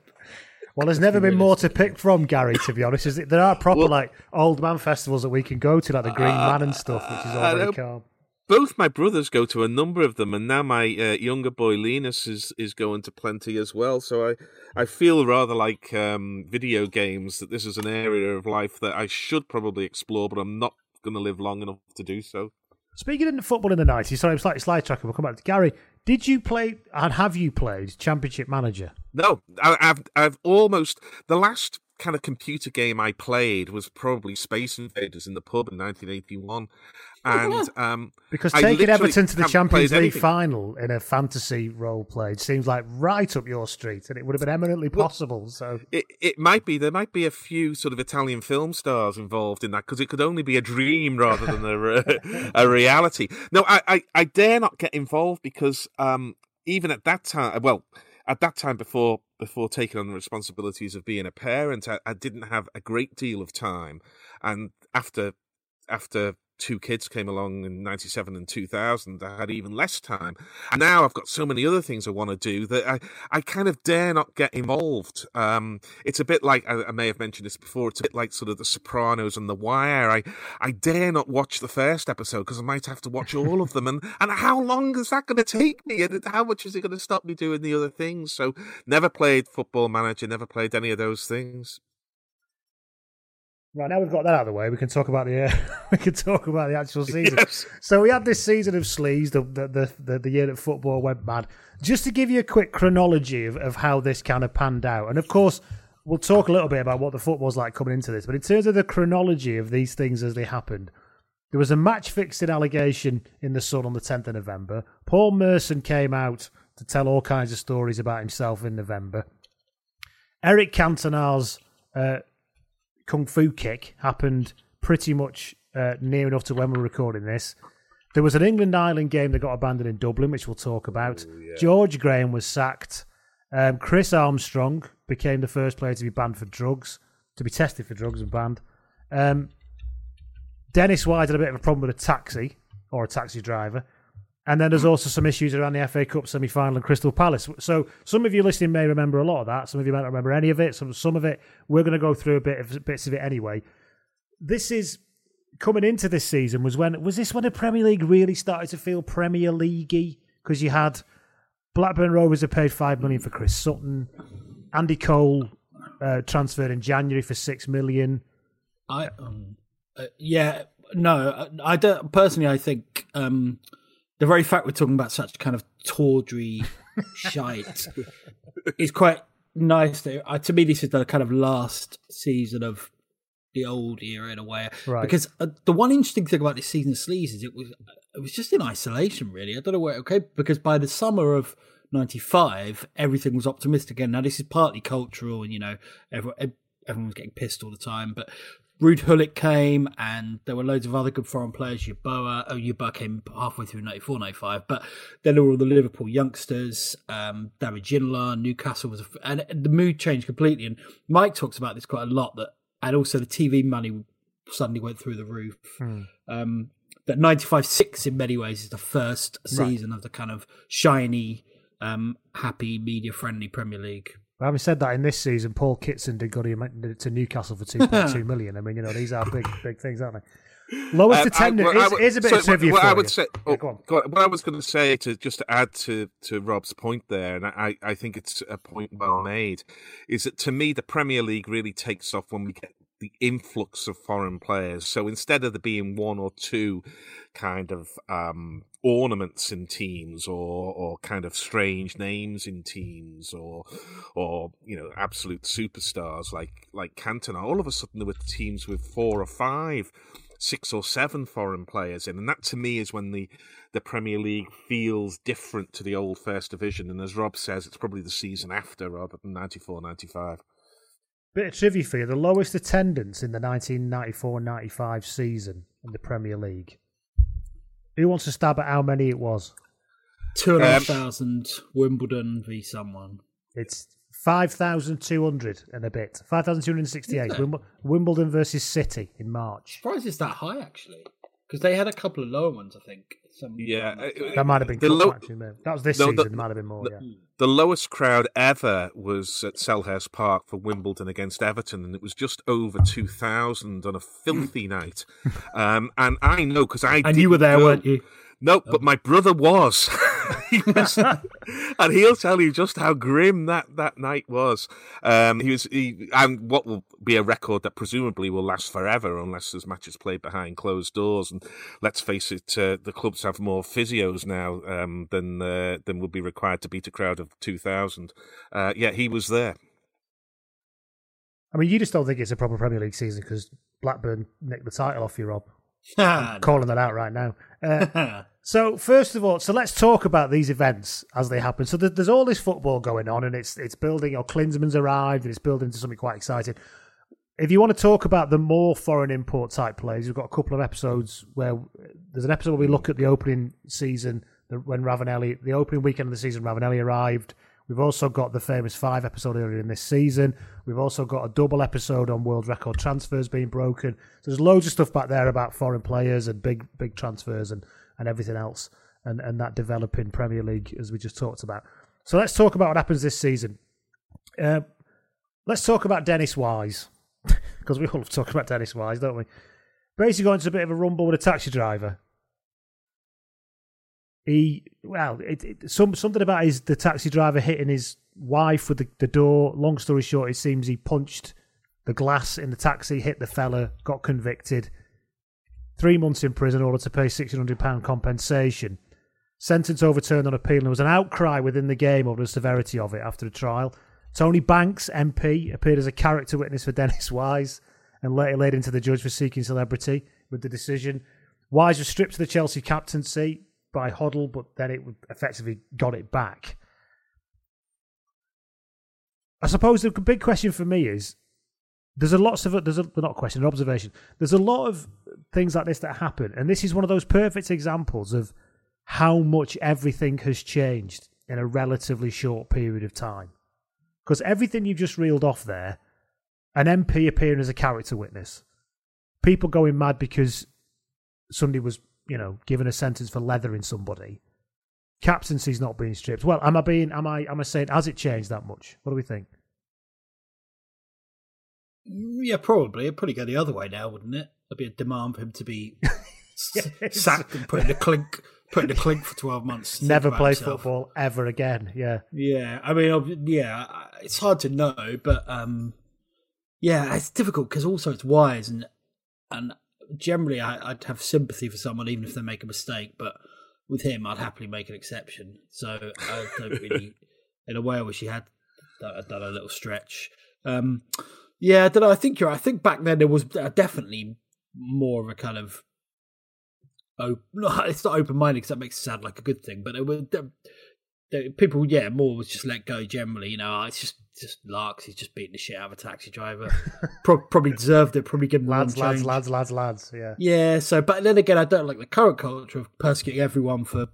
well, there's never been more to pick from, Gary. To be honest, is there are proper well, like old man festivals that we can go to, like the Green uh, Man and stuff, which is all very calm. Both my brothers go to a number of them, and now my uh, younger boy Linus is is going to plenty as well. So I I feel rather like um, video games that this is an area of life that I should probably explore, but I'm not going to live long enough to do so. Speaking of football in the nineties, sorry, I'm slightly slide tracking. We'll come back to Gary. Did you play and have you played Championship Manager? No, I, have I've almost the last kind of computer game I played was probably Space Invaders in the pub in 1981, and um, because taking Everton to the Champions League anything. final in a fantasy role played seems like right up your street, and it would have been eminently possible. Well, so it it might be there might be a few sort of Italian film stars involved in that because it could only be a dream rather than a a reality. No, I, I, I dare not get involved because um, even at that time, well at that time before before taking on the responsibilities of being a parent, I, I didn't have a great deal of time, and after after two kids came along in 97 and 2000 i had even less time. And now i've got so many other things i want to do that i, I kind of dare not get involved. Um, it's a bit like I, I, may have mentioned this before it's a bit like sort of the sopranos and the wire. I i dare not watch the first episode because i might have to watch all of them. And and how long is that going to take me? And how much is it going to stop me doing the other things? So never played football manager never played any of those things Right now we've got that out of the way. We can talk about the uh, we can talk about the actual season. Yes. So we had this season of sleaze, the the, the the year that football went mad. Just to give you a quick chronology of, of how this kind of panned out, and of course we'll talk a little bit about what the football's like coming into this. But in terms of the chronology of these things as they happened, there was a match fixing allegation in the Sun on the 10th of November. Paul Merson came out to tell all kinds of stories about himself in November. Eric Cantona's uh, kung fu kick happened pretty much uh, near enough to when we're recording this. There was an England Ireland game that got abandoned in Dublin, which we'll talk about. George Graham was sacked. Um, Chris Armstrong became the first player to be banned for drugs, to be tested for drugs and banned. Um, Dennis Wise had a bit of a problem with a taxi or a taxi driver. And then there's also some issues around the FA Cup semi final and Crystal Palace. So some of you listening may remember a lot of that. Some of you might not remember any of it. Some some of it we're going to go through a bit of bits of it anyway. This is coming into this season was when was this when the Premier League really started to feel Premier Leaguey because you had Blackburn Rovers had paid five million for Chris Sutton, Andy Cole uh, transferred in January for six million. I um, uh, yeah no I, I don't personally I think um, the very fact we're talking about such kind of tawdry shite is quite nice. That, uh, to me, this is the kind of last season of the old era in a way. Right. Because uh, the one interesting thing about this season of Sleaze is it was it was just in isolation, really. I don't know where okay because by the summer of. 95 everything was optimistic again now this is partly cultural and you know everyone, everyone was getting pissed all the time but Ruud Gullit came, and there were loads of other good foreign players. Yeboah, oh, Yeboah came halfway through 94, 95. But then there were all the Liverpool youngsters, um, David Ginola, Newcastle was, a, and the mood changed completely. And Mike talks about this quite a lot. That and also the TV money suddenly went through the roof. Hmm. Um, that 95 6 in many ways is the first season of the kind of shiny, um, happy, media friendly Premier League. But having said that, in this season, Paul Kitson did go to to Newcastle for 2.2 million. I mean, you know, these are big, big things, aren't they? Lowest Um, attendance well, is, would- is a bit so of trivia what, I would you. say, Yeah, oh, go on. go on. what I was going to say to just to add to to Rob's point there, and I I think it's a point well made, is that to me the Premier League really takes off when we get the influx of foreign players. So instead of there being one or two kind of um, ornaments in teams, or or kind of strange names in teams, or or you know absolute superstars like like Cantona, all of a sudden there were teams with four or five six or seven foreign players in, and that to me is when the the Premier League feels different to the old First Division. And as Rob says, it's probably the season after rather than 94, 95. Bit of trivia for you. The lowest attendance in the 1994-95 season in the Premier League. Who wants to stab at how many it was? Two and a half Um, thousand Wimbledon v someone. It's 5,200 and a bit. 5,268. Is it? Wimble- Wimbledon versus City in March. surprised it's that high actually, because they had a couple of lower ones. I think. Some Yeah, uh, That might have been The low- actually. maybe. That was this No, season. the- might have been more, the- yeah. The lowest crowd ever was at Selhurst Park for Wimbledon against Everton, and it was just over 2,000 on a filthy night. Um, and I know because I and you were there, go. weren't you? No, but my brother was. He was- and he'll tell you just how grim that, that night was. Um, he was, he, and what will be a record that presumably will last forever unless there's matches played behind closed doors. And let's face it, uh, the clubs have more physios now um, than uh, than would be required to beat a crowd of two thousand. Uh, yeah, he was there. I mean, you just don't think it's a proper Premier League season because Blackburn nicked the title off you, Rob. Calling that out right now. Uh, So first of all, so let's talk about these events as they happen. So there's all this football going on, and it's it's building. Or Klinsmann's arrived, and it's building to something quite exciting. If you want to talk about the more foreign import type players, we've got a couple of episodes where there's an episode where we look at the opening season when Ravanelli, the opening weekend of the season, Ravanelli arrived. We've also got the famous five episode earlier in this season. We've also got a double episode on world record transfers being broken. So there's loads of stuff back there about foreign players and big big transfers and, and everything else and, and that developing Premier League as we just talked about. So let's talk about what happens this season. Uh, let's talk about Dennis Wise because we all talking about Dennis Wise, don't we? Basically, got into a bit of a rumble with a taxi driver. He well, it, it, some something about his the taxi driver hitting his wife with the, the door. Long story short, it seems he punched the glass in the taxi, hit the fella, got convicted. Three months in prison, ordered to pay sixteen hundred pound compensation. Sentence overturned on appeal. And there was an outcry within the game over the severity of it after the trial. Tony Banks, MP, appeared as a character witness for Dennis Wise and later laid into the judge for seeking celebrity with the decision. Wise was stripped of the Chelsea captaincy by Hoddle, but then it effectively got it back. I suppose the big question for me is there's a lots of there's a not a question, an observation. There's a lot of things like this that happen, and this is one of those perfect examples of how much everything has changed in a relatively short period of time. Because everything you've just reeled off there, an MP appearing as a character witness, people going mad because somebody was, you know, given a sentence for leathering somebody, captaincy's not being stripped. Well, am I being, am I, am I saying, has it changed that much? What do we think? Yeah, probably. It'd probably go the other way now, wouldn't it? There'd be a demand for him to be yes. sacked and put in a clink put in a clink for 12 months. Never play himself. football ever again. Yeah. Yeah. I mean, yeah, it's hard to know, but um, yeah, it's difficult because also it's wise and and generally I, would have sympathy for someone even if they make a mistake, but with him, I'd happily make an exception. So I don't really, in a way, I wish he had done a little stretch. Um, yeah, I don't know. I think you're. I think back then there was definitely more of a kind of open, it's not open minded because that makes it sound like a good thing, but it was, people, yeah, more was just let go generally. You know, oh, it's just just larks. He's just beating the shit out of a taxi driver. Pro- probably deserved it. Probably given lads, lads, lads, lads, lads. Yeah, yeah. So, but then again, I don't like the current culture of persecuting everyone for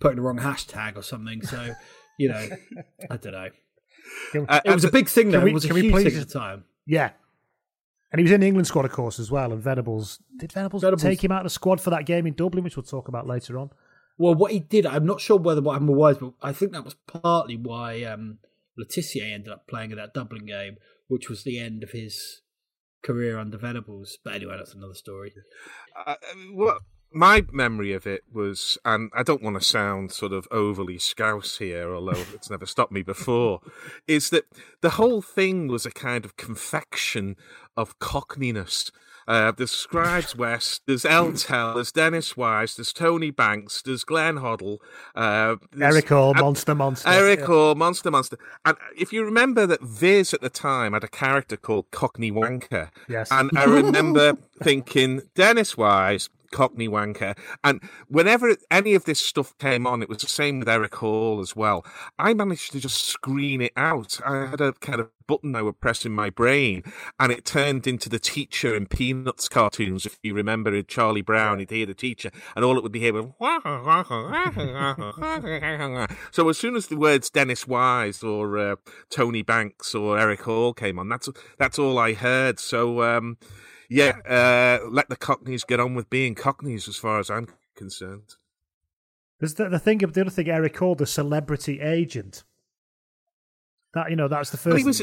putting the wrong hashtag or something. So, you know, I don't know. Uh, it was a big thing though. We, it was a huge thing at the time. Yeah, and he was in the England squad, of course, as well. And Venables did Venables, Venables, take him out of the squad for that game in Dublin, which we'll talk about later on. Well, what he did, I'm not sure whether what happened was, but I think that was partly why um, Le Tissier ended up playing in that Dublin game, which was the end of his career under Venables. But anyway, that's another story. Uh, well, my memory of it was, and I don't want to sound sort of overly scouse here, although it's never stopped me before, is that the whole thing was a kind of confection of cockneyness. Uh, there's Scribes West, there's El Tel, there's Dennis Wise, there's Tony Banks, there's Glenn Hoddle, uh, Eric Hall, Monster Monster. Eric yeah. Hall, Monster Monster. And if you remember that Viz at the time had a character called Cockney Wanker. Yes. And I remember thinking, Dennis Wise, Cockney wanker. And whenever any of this stuff came on, it was the same with Eric Hall as well. I managed to just screen it out. I had a kind of button I would press in my brain, and it turned into the teacher in Peanuts cartoons. If you remember Charlie Brown, he'd hear the teacher, and all it would be here so as soon as the words Dennis Wise or uh, Tony Banks or Eric Hall came on, that's that's all I heard. So. Um, yeah, uh, let the Cockneys get on with being Cockneys, as far as I'm concerned. There's the, the thing. The other thing Eric called the celebrity agent. That you know, that's the first. He was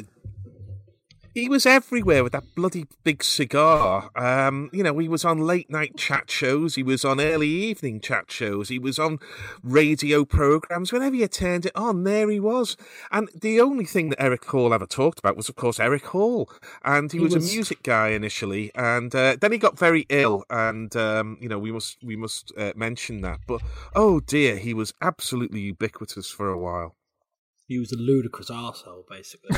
he was everywhere with that bloody big cigar. Um, you know, he was on late night chat shows, he was on early evening chat shows, he was on radio programs. Whenever you turned it on, there he was. And the only thing that Eric Hall ever talked about was, of course, Eric Hall. And he, he was, was, a music guy initially, and uh, then he got very ill. And um, you know, we must we must uh, mention that. But oh dear, he was absolutely ubiquitous for a while. He was a ludicrous asshole, basically.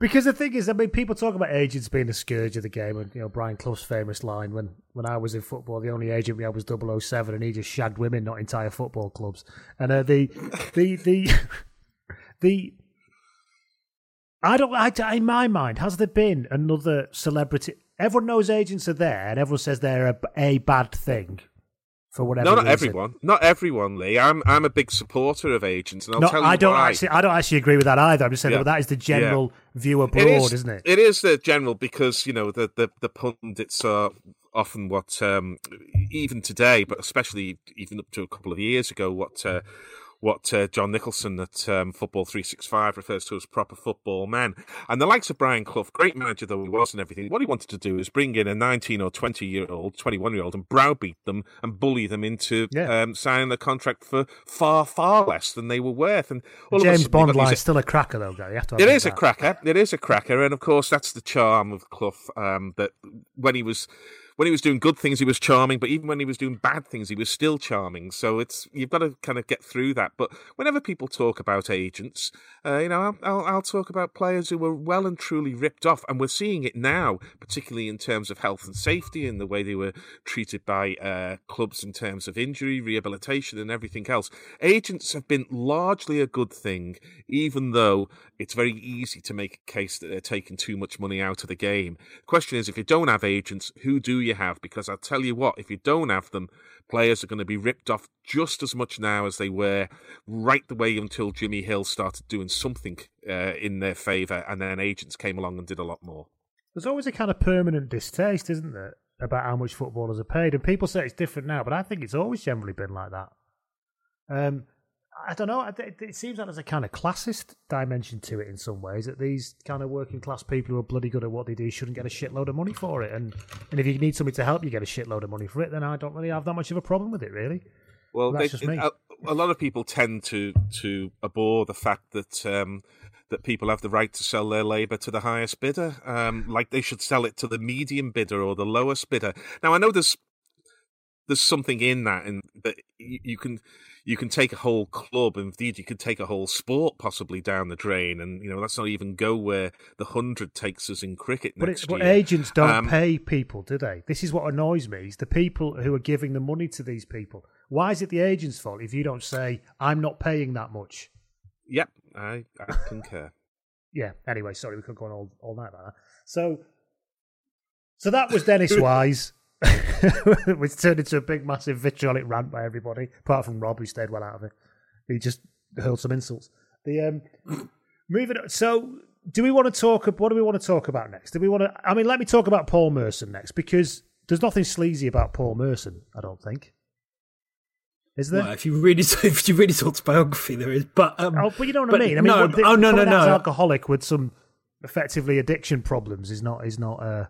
because the thing is, I mean, people talk about agents being a scourge of the game, and you know Brian Clough's famous line when when I was in football, the only agent we had was 007, and he just shagged women, not entire football clubs. And uh, the the the the I don't. I, in my mind, has there been another celebrity? Everyone knows agents are there, and everyone says they're a, a bad thing for whatever. No, not everyone. Not everyone, Lee. I'm I'm a big supporter of agents, and I'll No, tell you I don't why. actually. I don't actually agree with that either. I'm just saying Yeah. that that is the general view abroad, It is, isn't it? It is the general because you know the the, the pundits are often what um, even today, but especially even up to a couple of years ago, what. Uh, what uh, John Nicholson at um, Football 365 refers to as proper football men. And the likes of Brian Clough, great manager though he was and everything, what he wanted to do is bring in a 19 or 20 year old, 21 year old and browbeat them and bully them into Yeah. um, signing a contract for far, far less than they were worth. And all James sudden, Bond line is still a cracker, though, Gary. You it admit a cracker. It is a cracker, and of course that's the charm of Clough. Um, that when he was when he was doing good things, he was charming, but even when he was doing bad things, he was still charming. So it's you've got to kind of get through that. But whenever people talk about agents, uh, you know, I'll, I'll, I'll talk about players who were well and truly ripped off, and we're seeing it now, particularly in terms of health and safety and the way they were treated by uh, clubs in terms of injury, rehabilitation, and everything else. Agents have been largely a good thing, even though it's very easy to make a case that they're taking too much money out of the game. The question is, if you don't have agents, who do you have? Because I'll tell you what, if you don't have them, players are going to be ripped off just as much now as they were right the way until Jimmy Hill started doing something uh, in their favour, and then agents came along and did a lot more. There's always a kind of permanent distaste, isn't there, about how much footballers are paid? And people say it's different now, but I think it's always generally been like that. Um, I don't know. It, it seems like there's a kind of classist dimension to it in some ways. That these kind of working class people who are bloody good at what they do shouldn't get a shitload of money for it. And and if you need somebody to help you get a shitload of money for it, then I don't really have that much of a problem with it, really. Well, That's they, just me. a, a lot of people tend to to abhor the fact that um, that people have the right to sell their labour to the highest bidder, um, like they should sell it to the medium bidder or the lowest bidder. Now, I know there's there's something in that, and that you, can you can take a whole club, and indeed you could take a whole sport possibly down the drain, and you know let's not even go where the hundred takes us in cricket But, next it, but agents don't Um, pay people, do they? This is what annoys me: is the people who are giving the money to these people. Why is it the agent's fault if you don't say I'm not paying that much? Yep, I, I concur. yeah. Anyway, sorry, we could go on all, all night like that. So, so that was Dennis Wise, which turned into a big, massive vitriolic rant by everybody, apart from Rob, who stayed well out of it. He just hurled some insults. The um, moving. on- So, do we want to talk? What do we want to talk about next? Do we want to? I mean, let me talk about Paul Merson next because there's nothing sleazy about Paul Merson. I don't think. Is there? Well, if you really if you really talk biography, there is. But um, Oh, but you know what but I mean. I mean, no, the- oh no, no, no. alcoholic with some effectively addiction problems is not is not. Uh,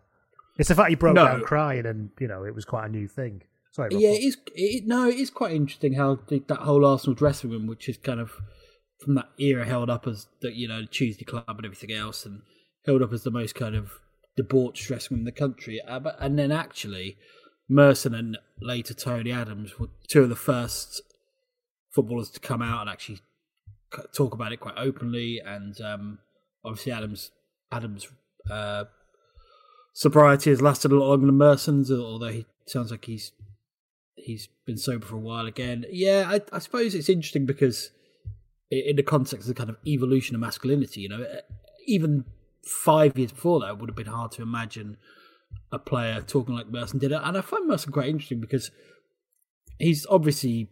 it's the fact he broke No. down crying, and you know it was quite a new thing. Sorry, Rob, Yeah, it is. It, no, it is quite interesting how the, that whole Arsenal dressing room, which is kind of from that era, held up as the you know Tuesday Club and everything else, and held up as the most kind of debauched dressing room in the country. Uh, but, and then actually, Merson and later Tony Adams were two of the first footballers to come out and actually talk about it quite openly. And um, obviously, Adams Adams. Uh, sobriety has lasted a lot longer than Merson's, although he sounds like he's he's been sober for a while again. Yeah, I, I suppose it's interesting because in the context of the kind of evolution of masculinity, you know, eh, even five years before that, it would have been hard to imagine a player talking like Merson did it. And I find Merson quite interesting because he's obviously,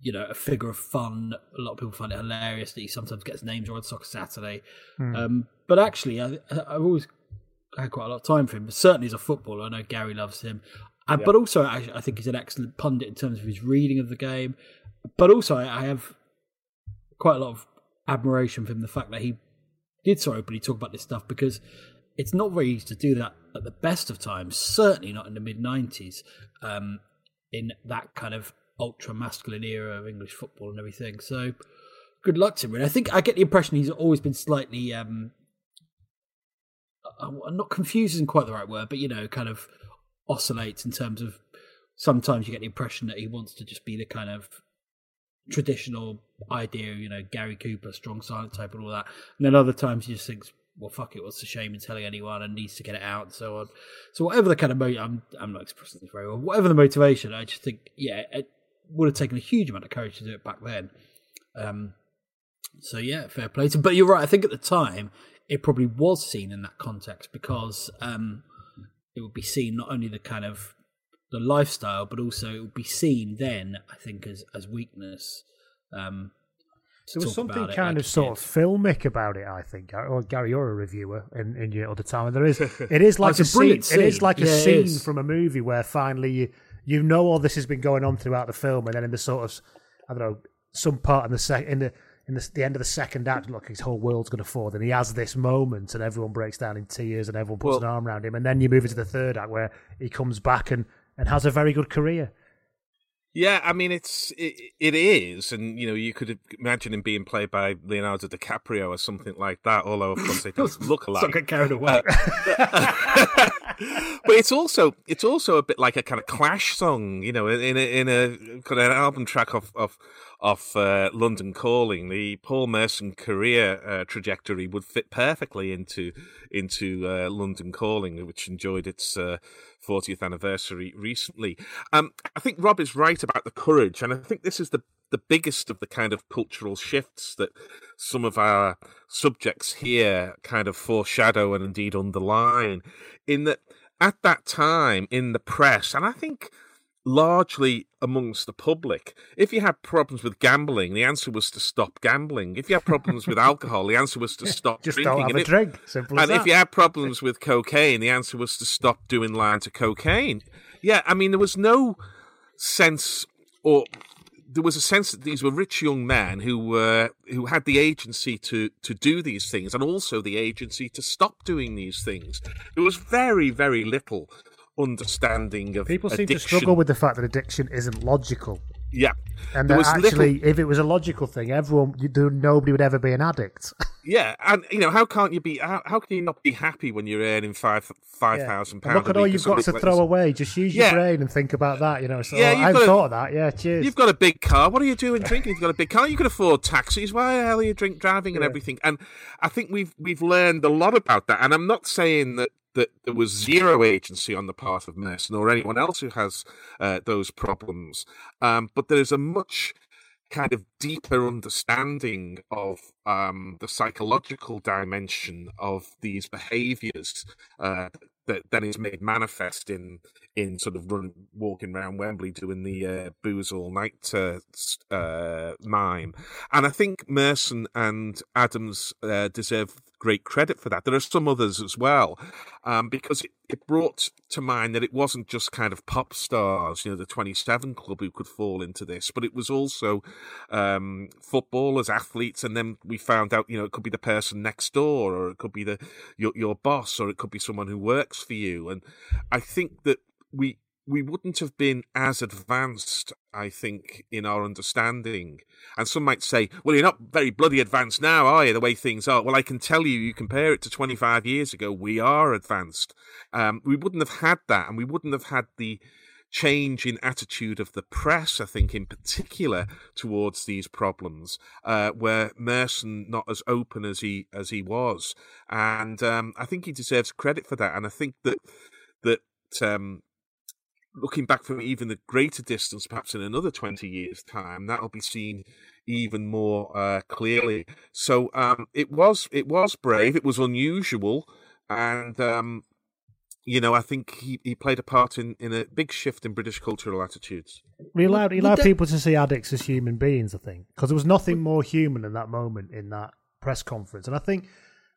you know, a figure of fun. A lot of people find it hilarious that he sometimes gets names on Soccer Saturday. Um, but actually, I, I've always had quite a lot of time for him. But certainly as a footballer, I know Gary loves him. Uh, But also, I, I think he's an excellent pundit in terms of his reading of the game. But also, I, I have quite a lot of admiration for him. The fact that he did so openly talk about this stuff because it's not very easy to do that at the best of times. Certainly not in the mid '90s, um, in that kind of ultra masculine era of English football and everything. So, good luck to him. And I think I get the impression he's always been slightly. Um, I'm not confused isn't quite the right word, but you know, kind of oscillates in terms of sometimes you get the impression that he wants to just be the kind of traditional idea, you know, Gary Cooper, strong silent type and all that. And then other times he just thinks, well, fuck it, what's the shame in telling anyone and needs to get it out and so on. So whatever the kind of mo- I'm I'm not expressing this very well. Whatever the motivation, I just think, yeah, it would have taken a huge amount of courage to do it back then. Um, so yeah, fair play to. But you're right. I think at the time it probably was seen in that context because um, it would be seen not only the kind of the lifestyle, but also it would be seen then, I think, as as weakness. Um, to There was something it kind like of you sort of filmic about it, I think. Or Gary, you're a reviewer in, in your other time, and there is it is like Oh, a a scene. brilliant It is like a Yeah, it scene from a movie where finally you you know all this has been going on throughout the film, and then in the sort of I don't know some part in the sec in the in the, the end of the second act, look, his whole world's going to fall, and he has this moment, and everyone breaks down in tears, and everyone puts Well- an arm around him, and then you move into the third act where he comes back and and has a very good career. Yeah, I mean it's it, it is, and you know you could imagine him being played by Leonardo DiCaprio or something like that. Although of course they don't look Let's not get carried away. Uh, but it's also it's also a bit like a kind of clash song, you know, in a in a kind of an album track of of of uh, London Calling. The Paul Merson career uh, trajectory would fit perfectly into into uh, London Calling, which enjoyed its uh, 40th anniversary recently. Um, I think Rob is right about the courage, and I think this is the the biggest of the kind of cultural shifts that some of our subjects here kind of foreshadow and indeed underline in that at that time in the press and i think largely amongst the public if you had problems with gambling the answer was to stop gambling if you had problems with alcohol the answer was to stop Just drinking don't have And a it- drink. Simple as and that. if you had problems with cocaine, the answer was to stop doing lines of cocaine. Yeah, I mean, there was no sense, or there was a sense that these were rich young men who were who had the agency to to do these things, and also the agency to stop doing these things. There was very, very little understanding of People seem addiction. to struggle with the fact that addiction isn't logical. Yeah, And there that was actually, little. if it was a logical thing, everyone, nobody would ever be an addict. Yeah, and you know how can't you be? How, how can you not be happy when you're earning five five thousand And pounds? Look at all you've got to throw away. Just use your Yeah. brain and think about that. You know. So Yeah, oh, I you've hadn't thought of that. Yeah. Cheers. You've got a big car. What are you doing drinking? You've got a big car. You can afford taxis. Why the hell are you drink driving and Yeah. everything? And I think we've we've learned a lot about that. And I'm not saying that that there was zero agency on the part of Merson or anyone else who has uh, those problems. Um, but there is a much kind of deeper understanding of um, the psychological dimension of these behaviours uh, that then is made manifest in in sort of run, walking around Wembley doing the uh, booze all night uh, uh, mime. And I think Merson and Adams uh, deserve great credit for that. There are some others as well, um, because it, it brought to mind that it wasn't just kind of pop stars, you know, the 27 Club who could fall into this, but it was also um, footballers, athletes, and then we found out, you know, it could be the person next door, or it could be the your your boss, or it could be someone who works for you. And I think that we we wouldn't have been as advanced, I think, in our understanding. And some might say, well, you're not very bloody advanced now, are you, the way things are? Well, I can tell you, you compare it to 25 years ago, we are advanced. Um, we wouldn't have had that, and we wouldn't have had the change in attitude of the press, I think, in particular, towards these problems, uh, where Merson not as open as he as he was, and um, I think he deserves credit for that. And I think that that um, looking back from even the greater distance, perhaps in another 20 years' time, that'll be seen even more uh, clearly. So um, it was it was brave, it was unusual, and um, you know I think he, he played a part in, in a big shift in British cultural attitudes. We allowed, he allowed people to see addicts as human beings, I think, because there was nothing more human in that moment in that press conference. And I think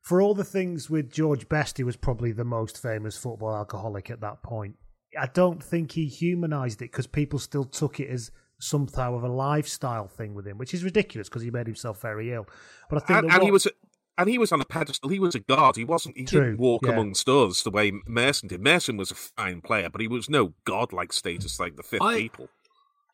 for all the things with George Best, he was probably the most famous football alcoholic at that point. I don't think he humanised it because people still took it as somehow of a lifestyle thing with him, which is ridiculous because he made himself very ill. But I think And, that and he was. A, and he was on a pedestal. He was a god. He wasn't. He True, didn't walk yeah. amongst us the way Merson did. Merson was a fine player, but he was no god-like status like the fifth I- people.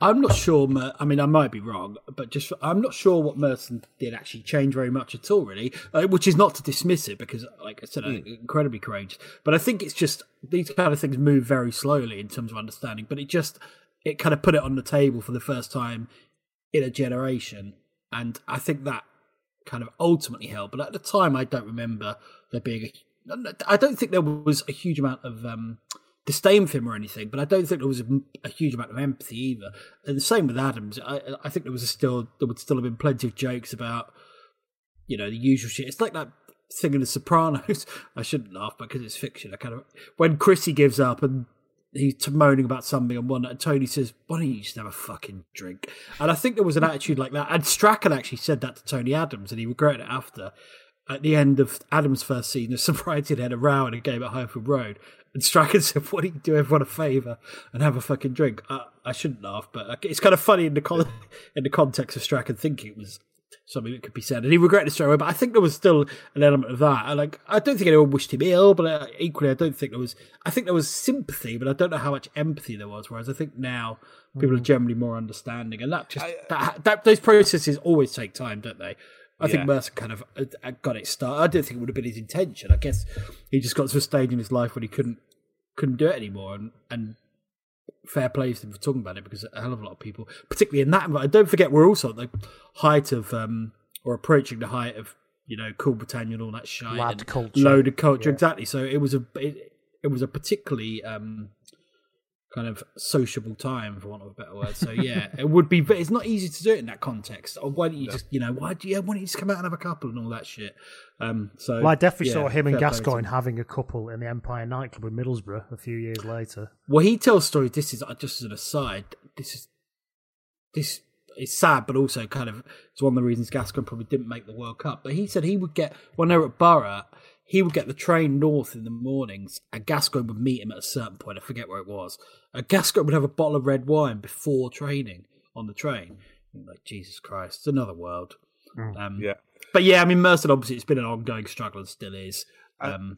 I'm not sure. Mer- I mean, I might be wrong, but just I'm not sure what Merson did actually change very much at all, really. Uh, which is not to dismiss it, because, like I said, think incredibly courageous. But I think it's just these kind of things move very slowly in terms of understanding. But it just it kind of put it on the table for the first time in a generation, and I think that kind of ultimately helped. But at the time, I don't remember there being a. I don't think there was a huge amount of. Um, disdain for him or anything, but I don't think there was a, a huge amount of empathy either. And the same with Adams. I, I think there was still there would still have been plenty of jokes about you know the usual shit. It's like that thing in The Sopranos. I shouldn't laugh because it's fiction. I kind of when Chrissy gives up and he's moaning about something, and one and Tony says, "Why don't you just have a fucking drink?" And I think there was an attitude like that. And Strachan actually said that to Tony Adams, and he regretted it after. At the end of Adams' first season, the sobriety had a row in a game at Highfield Road, and Strachan said, "Why don't you do everyone a favour and have a fucking drink?" I, I shouldn't laugh, but it's kind of funny in the con- in the context of Strachan thinking it was something that could be said, and he regretted it straight away. But I think there was still an element of that. And like, I don't think anyone wished him ill, but uh, equally, I don't think there was. I think there was sympathy, but I don't know how much empathy there was. Whereas I think now people are Mm. generally more understanding, and that just that, that those processes always take time, don't they? I think Merson kind of got it started. I don't think it would have been his intention. I guess he just got to a stage in his life when he couldn't couldn't do it anymore, and and fair play to him for talking about it because a hell of a lot of people, particularly in that. environment- Don't forget, we're also at the height of um or approaching the height of you know Cool Britannia and all that shit, Lad and culture. loaded culture, Yeah. exactly. So it was a it, it was a particularly um kind of sociable time for want of a better word. So yeah, it would be. But it's not easy to do it in that context. Or why don't you just you know why do you why don't you just come out and have a couple and all that shit? Um, so Well, I definitely yeah, saw him and fair play to Gascoigne having a couple in the Empire nightclub in Middlesbrough a few years later. Well, he tells stories. This is uh, just as an aside. This is this is sad, but also kind of it's one of the reasons Gascoigne probably didn't make the World Cup. But he said he would get when they were at Boro, he would get the train north in the mornings, and Gascoigne would meet him at a certain point. I forget where it was. And Gascoigne would have a bottle of red wine before training on the train. Like Jesus Christ, it's another world. Um, Yeah. But yeah, I mean, Merson obviously it's been an ongoing struggle and still is. Um,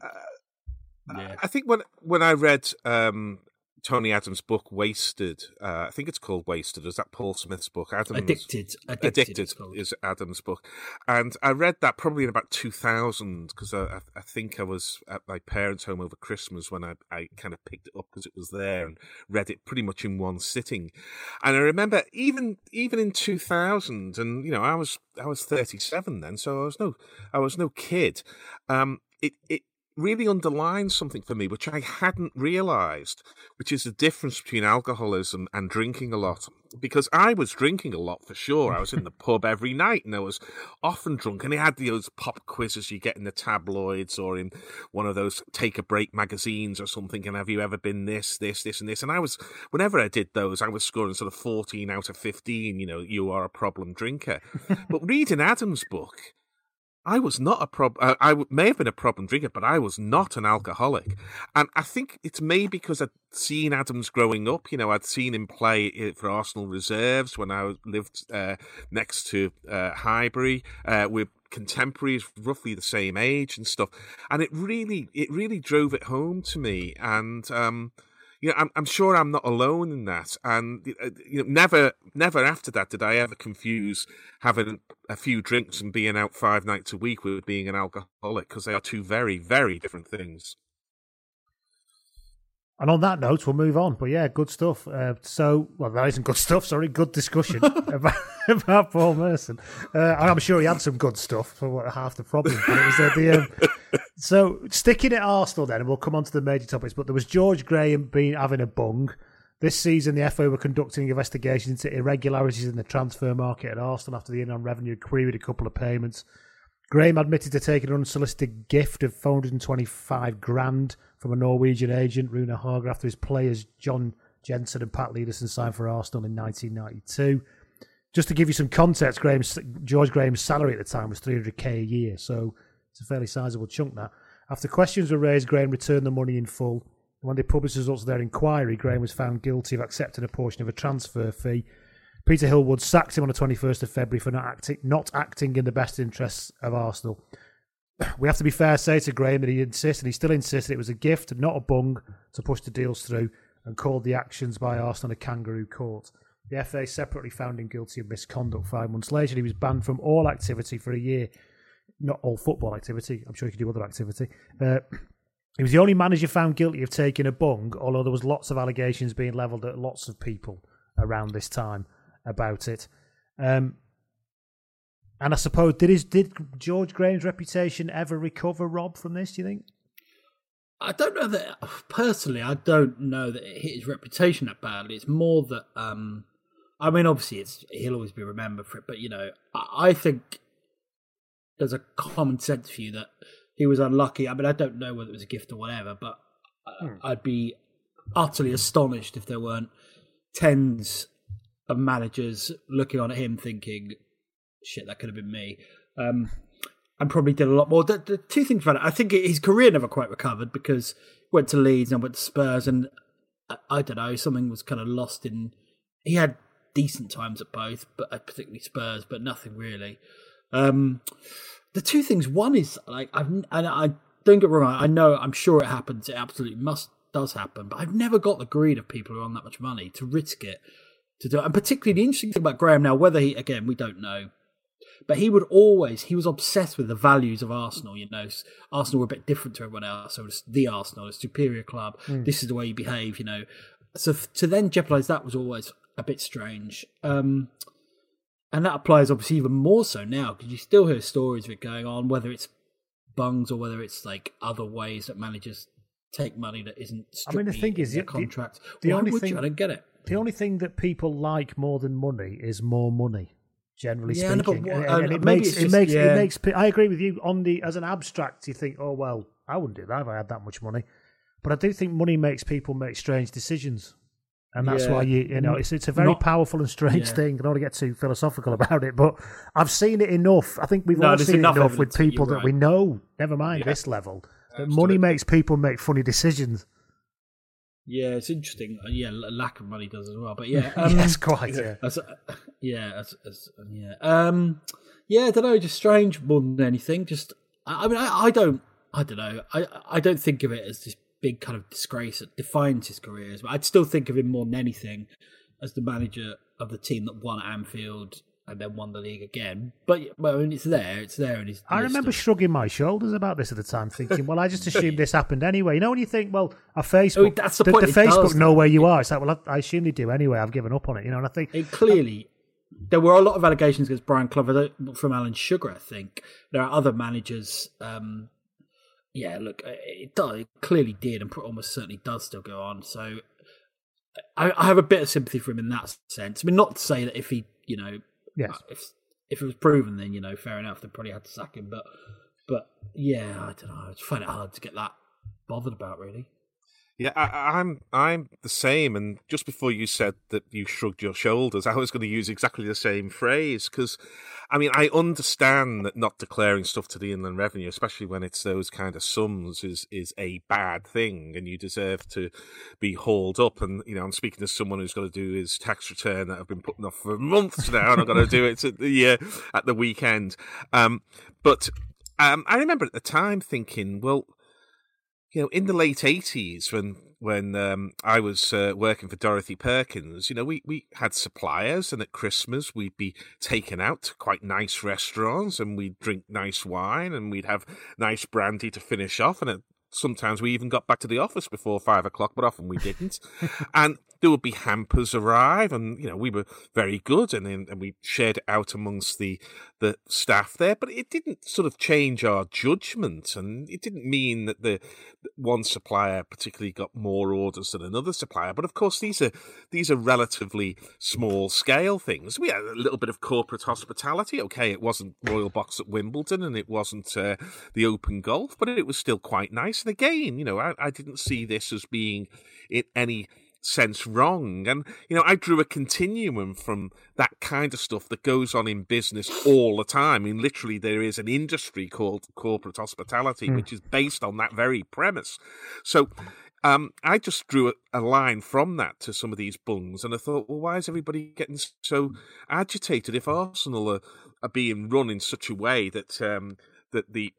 yeah. I think when when I read um, Tony Adams' book Wasted, uh, I think it's called Wasted. Is that Paul Smith's book? Adams Addicted. Addicted, Addicted is Adam's book, and I read that probably in about two thousand because I, I, I think I was at my parents' home over Christmas when I, I kind of picked it up because it was there and read it pretty much in one sitting, and I remember even even in two thousand, and you know I was I was thirty seven then, so I was no I was no kid. Um, it it really underlines something for me which I hadn't realized, which is the difference between alcoholism and drinking a lot. Because I was drinking a lot for sure. I was in the pub every night and I was often drunk. And they had those pop quizzes you get in the tabloids or in one of those take a break magazines or something. And have you ever been this, this, this, and this? And I was, whenever I did those, I was scoring sort of 14 out of 15. You know, you are a problem drinker. but reading Adam's book, I was not a prob. Uh, I may have been a problem drinker, but I was not an alcoholic. And I think it's maybe because I'd seen Adams growing up. You know, I'd seen him play for Arsenal reserves when I lived uh, next to uh, Highbury. Uh, we're contemporaries, roughly the same age and stuff. And it really, it really drove it home to me. And um, you know, I'm, I'm sure I'm not alone in that. And uh, you know, never, never after that did I ever confuse having a few drinks and being out five nights a week with being an alcoholic because they are two very, very different things. And on that note, we'll move on. But yeah, good stuff. Uh, so, well, that isn't good stuff. Sorry, good discussion about, about Paul Merson. Uh, and I'm sure he had some good stuff for what, half the problem. But it was uh, the, um, so sticking at Arsenal then, and we'll come on to the major topics. But there was George Graham being having a bung. This season, the FA were conducting investigations into irregularities in the transfer market at Arsenal after the Inland Revenue queried a couple of payments. Graham admitted to taking an unsolicited gift of 425 grand from a Norwegian agent, Rune Hauge, after his players John Jensen and Pål Lydersen signed for Arsenal in 1992. Just to give you some context, Graham's, George Graham's salary at the time was 300k a year, so it's a fairly sizable chunk. That after questions were raised, Graham returned the money in full. When they published results of their inquiry, Graham was found guilty of accepting a portion of a transfer fee. Peter Hill-Wood sacked him on the 21st of February for not acting, not acting in the best interests of Arsenal. We have to be fair, say to Graham that he insisted, he still insists, that it was a gift, not a bung, to push the deals through, and called the actions by Arsenal a kangaroo court. The FA separately found him guilty of misconduct five months later. He was banned from all activity for a year. Not all football activity. I'm sure he could do other activity. Uh, he was the only manager found guilty of taking a bung, although there was lots of allegations being levelled at lots of people around this time about it. Um, and I suppose did his did George Graham's reputation ever recover, Rob, from this? Do you think? I don't know that personally. I don't know that it hit his reputation that badly. It's more that um, I mean, obviously, it's he'll always be remembered for it. But you know, I, I think there's a common sense view that he was unlucky. I mean, I don't know whether it was a gift or whatever, but I- I'd be utterly astonished if there weren't tens of managers looking on at him thinking, shit, that could have been me. Um, and probably did a lot more. The, the two things about it, I think his career never quite recovered because went to Leeds and went to Spurs, and I, I don't know, something was kind of lost in. He had decent times at both, but uh, particularly Spurs, but nothing really. Um, the two things, one is like I've and I don't get wrong, I know I'm sure it happens. It absolutely must does happen, but I've never got the greed of people who are on that much money to risk it to do it. And particularly the interesting thing about Graham now, whether he again we don't know, but he would always he was obsessed with the values of Arsenal. You know, Arsenal were a bit different to everyone else. So it's the Arsenal, a superior club. Mm. This is the way you behave. You know, so to then jeopardize that was always a bit strange. Um, and that applies obviously even more so now because you still hear stories of it going on, whether it's bungs or whether it's like other ways that managers take money that isn't. I mean, the thing is, the contract. The, the only thing you? I don't get it. The only thing that people like more than money is more money. Generally yeah, speaking, no, what, and, and, it makes just, it makes yeah. it makes. I agree with you on the as an abstract. You think, oh well, I wouldn't do that if I had that much money, but I do think money makes people make strange decisions and that's yeah. why you you know it's it's a very Not, powerful and strange thing. I don't want to get too philosophical about it, but I've seen it enough. I think we've no, all seen enough enough with people that right. we know. Never mind this level. That money makes people make funny decisions. Yeah, it's interesting. Uh, yeah, lack of money does as well. But yeah, um, yes, quite. Yeah, as, yeah, as, as, yeah, um, yeah. I don't know. Just strange more than anything. Just, I, I mean, I, I, don't, I don't know. I, I don't think of it as this big kind of disgrace that defines his career. But I'd still think of him more than anything as the manager of the team that won Anfield and then won the league again. But well, I mean, it's there, it's there. And it's, I remember of... shrugging my shoulders about this at the time, thinking, "Well, I just assumed this happened anyway." You know, when you think, "Well, a Facebook, oh, that's the, the, the Facebook does, know where you are," it's like, "Well, I, I, assume they do anyway. I've given up on it." You know, and I think it clearly. there were a lot of allegations against Brian Clough from Alan Sugar. I think there are other managers um, yeah, look, it, does, it clearly did, and almost certainly does still go on. So I, I, have a bit of sympathy for him in that sense. I mean, not to say that if he, you know, yes. Uh, if if it was proven, then you know, fair enough, they probably had to sack him. But but yeah, I don't know. I just find it hard to get that bothered about, really. Yeah, I, am I'm, I'm the same. And just before you said that you shrugged your shoulders, I was going to use exactly the same phrase because, I mean, I understand that not declaring stuff to the Inland Revenue, especially when it's those kind of sums, is is a bad thing, and you deserve to be hauled up. And you know, I'm speaking to someone who's got to do his tax return that I've been putting off for months now, and I've got to do it at the uh, at the weekend. Um, but um, I remember at the time thinking, well you know, in the late eighties, when when um, I was uh, working for Dorothy Perkins, you know, we we had suppliers, and at Christmas we'd be taken out to quite nice restaurants, and we'd drink nice wine, and we'd have nice brandy to finish off, and at sometimes we even got back to the office before five o'clock, but often we didn't. and there would be hampers arrive, and you know we were very good, and then and we shared it out amongst the the staff there. But it didn't sort of change our judgment, and it didn't mean that the one supplier particularly got more orders than another supplier. But of course, these are these are relatively small scale things. We had a little bit of corporate hospitality. Okay, it wasn't Royal Box at Wimbledon, and it wasn't uh, the Open Golf, but it was still quite nice. And again, you know, I, I didn't see this as being in any sense wrong. And, you know, I drew a continuum from that kind of stuff that goes on in business all the time. I mean, literally, there is an industry called corporate hospitality, mm. which is based on that very premise. So, um, I just drew a, a, line from that to some of these bungs, and I thought, well, why is everybody getting so agitated if Arsenal are, are being run in such a way that um, that the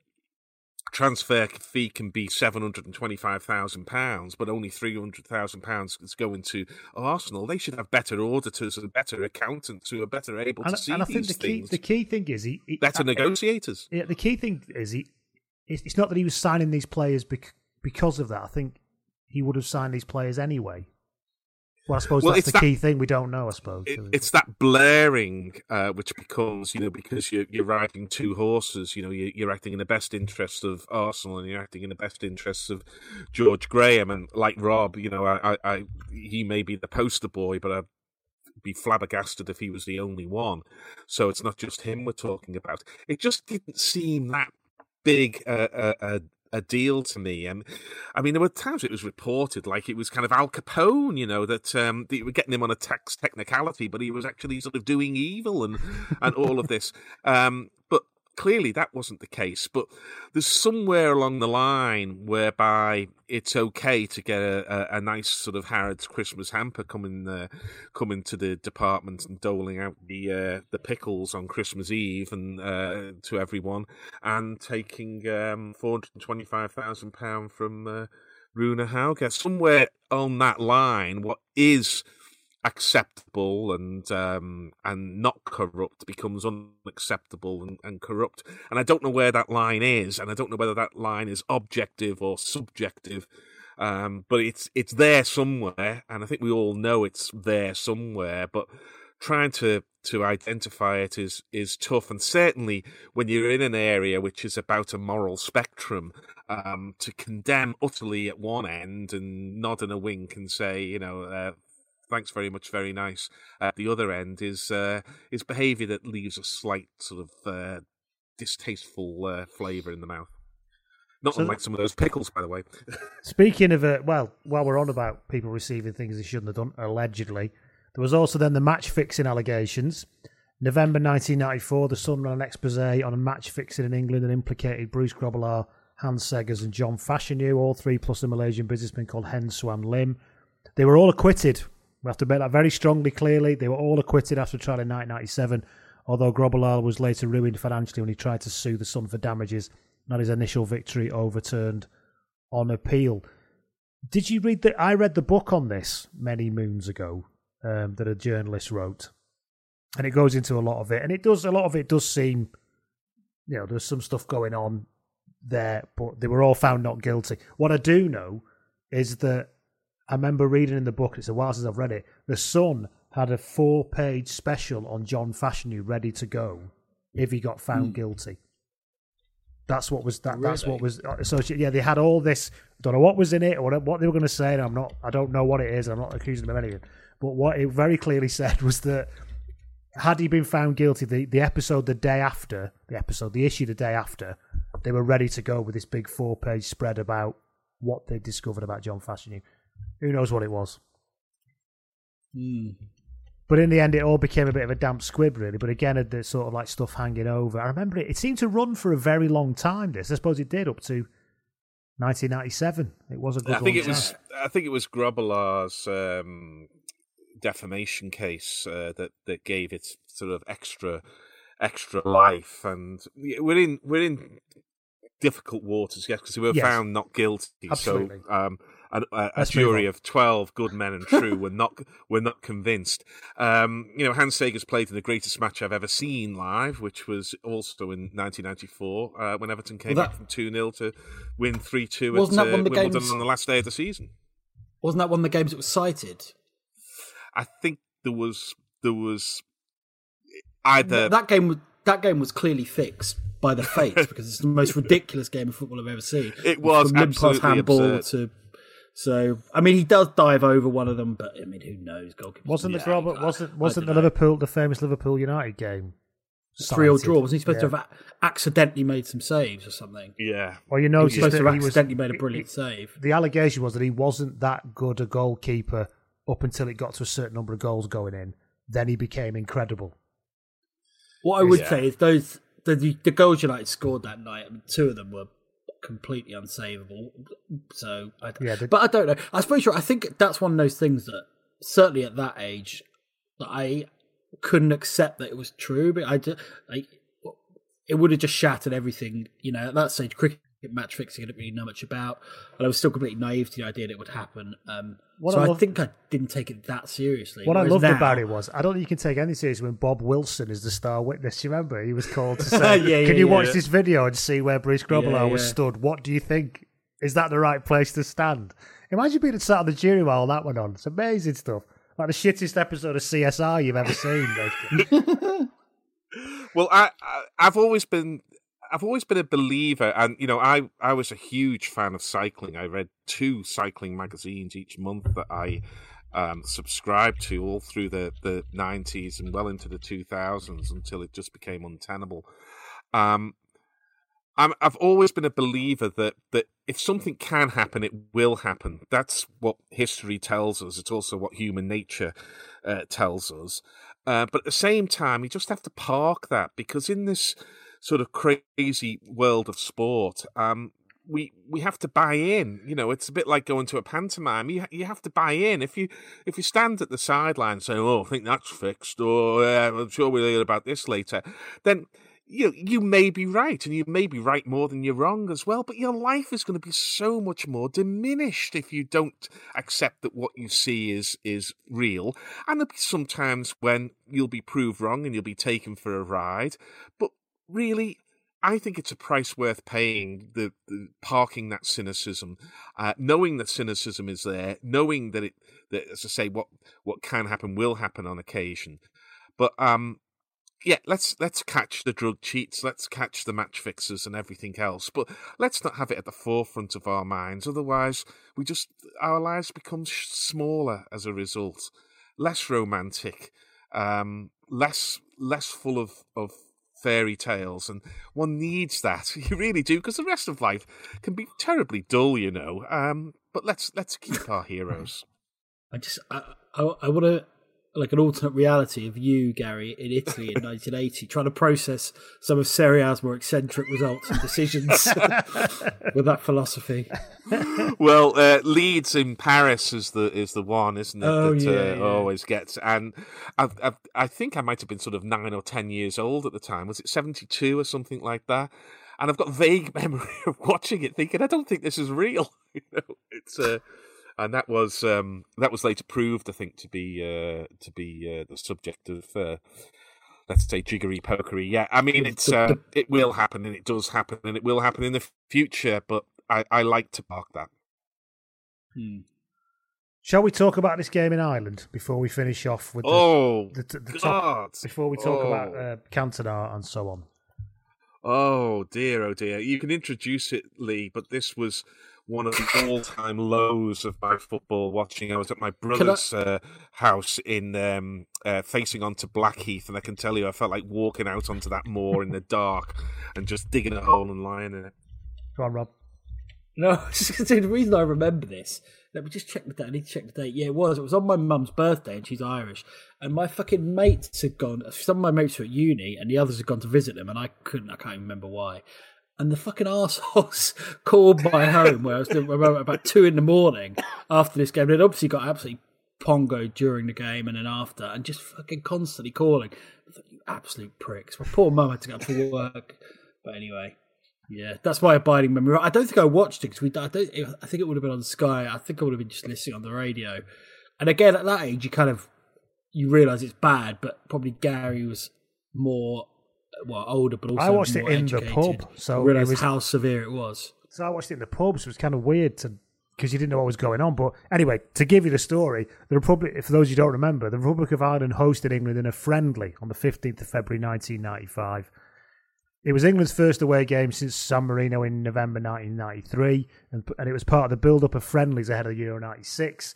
transfer fee can be seven hundred and twenty-five thousand pounds, but only three hundred thousand pounds is going to Arsenal. They should have better auditors and better accountants who are better able and, to see and I think the key, The key thing is he, he better uh, negotiators. Yeah, the key thing is he. It's not that he was signing these players because of that. I think he would have signed these players anyway. Well, I suppose well, that's the that, key thing we don't know. I suppose it, it's that blaring uh, which becomes, you know, because you're, you're riding two horses. You know, you're, you're, acting in the best interests of Arsenal and you're acting in the best interests of George Graham. And like Rob, you know, I, I, I he may be the poster boy, but I'd be flabbergasted if he was the only one. So it's not just him we're talking about. It just didn't seem that big a, a, a deal to me. And I mean, there were times it was reported like it was kind of Al Capone, you know, that um, they were getting him on a tax technicality, but he was actually sort of doing evil and and all of this. Um, but clearly that wasn't the case. But there's somewhere along the line whereby it's okay to get a, a, a nice sort of Harrods Christmas hamper coming uh, coming to the department and doling out the uh, the pickles on Christmas Eve and uh, to everyone, and taking um, four hundred twenty five thousand pound from uh, Rune Hauge. Somewhere on that line, what is acceptable and um, and not corrupt becomes unacceptable and, and, corrupt. And I don't know where that line is, and I don't know whether that line is objective or subjective. Um, but it's it's there somewhere, and I think we all know it's there somewhere. But trying to to identify it is is tough, and certainly when you're in an area which is about a moral spectrum, um, to condemn utterly at one end and nod and a wink and say, you know, uh, thanks very much, very nice. At the other end is uh, is behaviour that leaves a slight sort of uh, distasteful uh, flavour in the mouth. Not so unlike some of those pickles, by the way. speaking of, uh, well, while we're on about people receiving things they shouldn't have done, allegedly, there was also then the match fixing allegations. November 1994, the Sun ran an expose on a match fixing in England and implicated Bruce Grobbelaar, Hans Segers, and John Fashanu, all three plus a Malaysian businessman called Heng Suan Lim. They were all acquitted we have to make that very strongly, clearly. They were all acquitted after trial in 1997, although Grobbelaar was later ruined financially when he tried to sue the Sun for damages, not his initial victory overturned on appeal. Did you read the? I read the book on this many moons ago um, that a journalist wrote, and it goes into a lot of it, and it does a lot of it does seem, you know, there's some stuff going on there, but they were all found not guilty. What I do know is that I remember reading in the book, it's a while since I've read it, The Sun had a four page special on John Fashanu ready to go if he got found mm. guilty. That's what was that. Really? That's what was associated. Yeah, they had all this. Don't know what was in it or what they were going to say. And I'm not. I don't know what it is. I'm not accusing them of anything. But what it very clearly said was that had he been found guilty, the, the episode the day after, the episode, the issue the day after, they were ready to go with this big four page spread about what they discovered about John Fashanu. Who knows what it was? Mm. But in the end, it all became a bit of a damp squib, really. But again, the sort of like stuff hanging over. I remember it. It seemed to run for a very long time. This, I suppose, it did up to 1997. It was a good. I think it time. was. I think it was Grobbelaar's um, defamation case uh, that that gave it sort of extra extra life. And we're in we're in difficult waters, yes, because we were yes. found not guilty. Absolutely. So. Um, a, a, a jury of twelve good men and true were not were not convinced. Um, you know, Hans Segers played in the greatest match I've ever seen live, which was also in 1994 uh, when Everton came well, that, back from two 0 to win three two. At, that one of the Wimbledon games on the last day of the season? Wasn't that one of the games that was cited? I think there was there was either that game that game was clearly fixed by the fates because it's the most ridiculous game of football I've ever seen. It was From absolutely handball absurd. to so I mean, he does dive over one of them, but I mean, who knows? Goalkeeper wasn't the Robert? Wasn't wasn't the know. Liverpool the famous Liverpool United game? Three or draw. Wasn't he supposed yeah. to have accidentally made some saves or something? Yeah. Well, you know, he was supposed to have accidentally was, made a brilliant save. The allegation was that he wasn't that good a goalkeeper up until it got to a certain number of goals going in. Then he became incredible. What I would yeah. say is those the, the goals United scored that night. I mean, two of them were completely unsavable. So, I, yeah, but I don't know. I suppose I think that's one of those things that certainly at that age, that I couldn't accept that it was true. But I, like, it would have just shattered everything. You know, at that stage, cricket match fixing I didn't really know much about, but I was still completely naive to the idea that it would happen. Um, so I, I, think I didn't take it that seriously. What I loved now, about it was I don't think you can take any seriously when Bob Wilson is the star witness. You remember he was called to say, yeah, yeah, "Can you yeah, watch this video and see where Bruce Grobbelaar was stood? What do you think? Is that the right place to stand?" Imagine being the sat on the jury while all that went on. It's amazing stuff. Like the shittest episode of CSI you've ever seen. well, I, I I've always been I've always been a believer, and you know, I I was a huge fan of cycling. I read two cycling magazines each month that I um, subscribed to all through the the nineties and well into the two thousands until it just became untenable. Um, I'm, I've always been a believer that that if something can happen, it will happen. That's what history tells us. It's also what human nature uh, tells us. Uh, but at the same time, you just have to park that because in this sort of crazy world of sport, um, we we have to buy in. You know, it's a bit like going to a pantomime. You you have to buy in. If you if you stand at the sideline saying, "Oh, I think that's fixed," or uh, "I'm sure we'll hear about this later," then you you may be right, and you may be right more than you're wrong as well. But your life is going to be so much more diminished if you don't accept that what you see is is real. And there'll be some times when you'll be proved wrong and you'll be taken for a ride. But really, I think it's a price worth paying. The, the parking that cynicism, uh, knowing that cynicism is there, knowing that it, that as I say, what what can happen will happen on occasion. But um, yeah, let's let's catch the drug cheats, let's catch the match fixers and everything else, but let's not have it at the forefront of our minds. Otherwise, we just our lives become smaller as a result, less romantic, um, less less full of of fairy tales, and one needs that. You really do, because the rest of life can be terribly dull, you know. Um, but let's let's keep our heroes. I just I I, I want to like an alternate reality of you, Gary, in Italy in 1980, trying to process some of Serie A's more eccentric results and decisions with that philosophy. Well, uh, Leeds in Paris is the is the one, isn't it? Oh, that yeah, uh, yeah. always gets. And I've, I've, I think I might have been sort of nine or ten years old at the time. Was it 72 or something like that? And I've got vague memory of watching it, thinking, I don't think this is real. you know, it's uh, and that was um, that was later proved, I think, to be uh, to be uh, the subject of uh, let's say jiggery pokery. Yeah, I mean, it's uh, it will happen, and it does happen, and it will happen in the future. But I, I like to park that. Hmm. Shall we talk about this game in Ireland before we finish off with the, Oh the, the, the top? Before we talk Oh. about uh, Cantona and so on. Oh dear, oh dear. You can introduce it, Lee, but this was one of the all-time lows of my football watching. I was at my brother's uh, house in um, uh, facing onto Blackheath, and I can tell you, I felt like walking out onto that moor in the dark and just digging a hole and lying in it. Go on, Rob. No, I was just the reason I remember this. Let me just check the date. I need to check the date. Yeah, it was. It was on my mum's birthday, and she's Irish. And my fucking mates had gone. Some of my mates were at uni, and the others had gone to visit them, and I couldn't. I can't even remember why. And the fucking assholes called my home where I was doing about two in the morning after this game. They'd obviously got absolutely pongo during the game and then after, and just fucking constantly calling. Thought, you absolute pricks. My poor mum had to go to work. But anyway, yeah, that's my abiding memory. I don't think I watched it because we. I, don't, I think it would have been on Sky. I think I would have been just listening on the radio. And again, at that age, you kind of you realise it's bad, but probably Gary was more well older, but also I watched it in the pub, so it realised was- how severe it was. So I watched it in the pub, so it was kind of weird to because you didn't know what was going on. But anyway, to give you the story, the Republic, for those you don't remember, the Republic of Ireland hosted England in a friendly on the 15th of February 1995. It was England's first away game since San Marino in November 1993, and, and it was part of the build up of friendlies ahead of the Euro 96.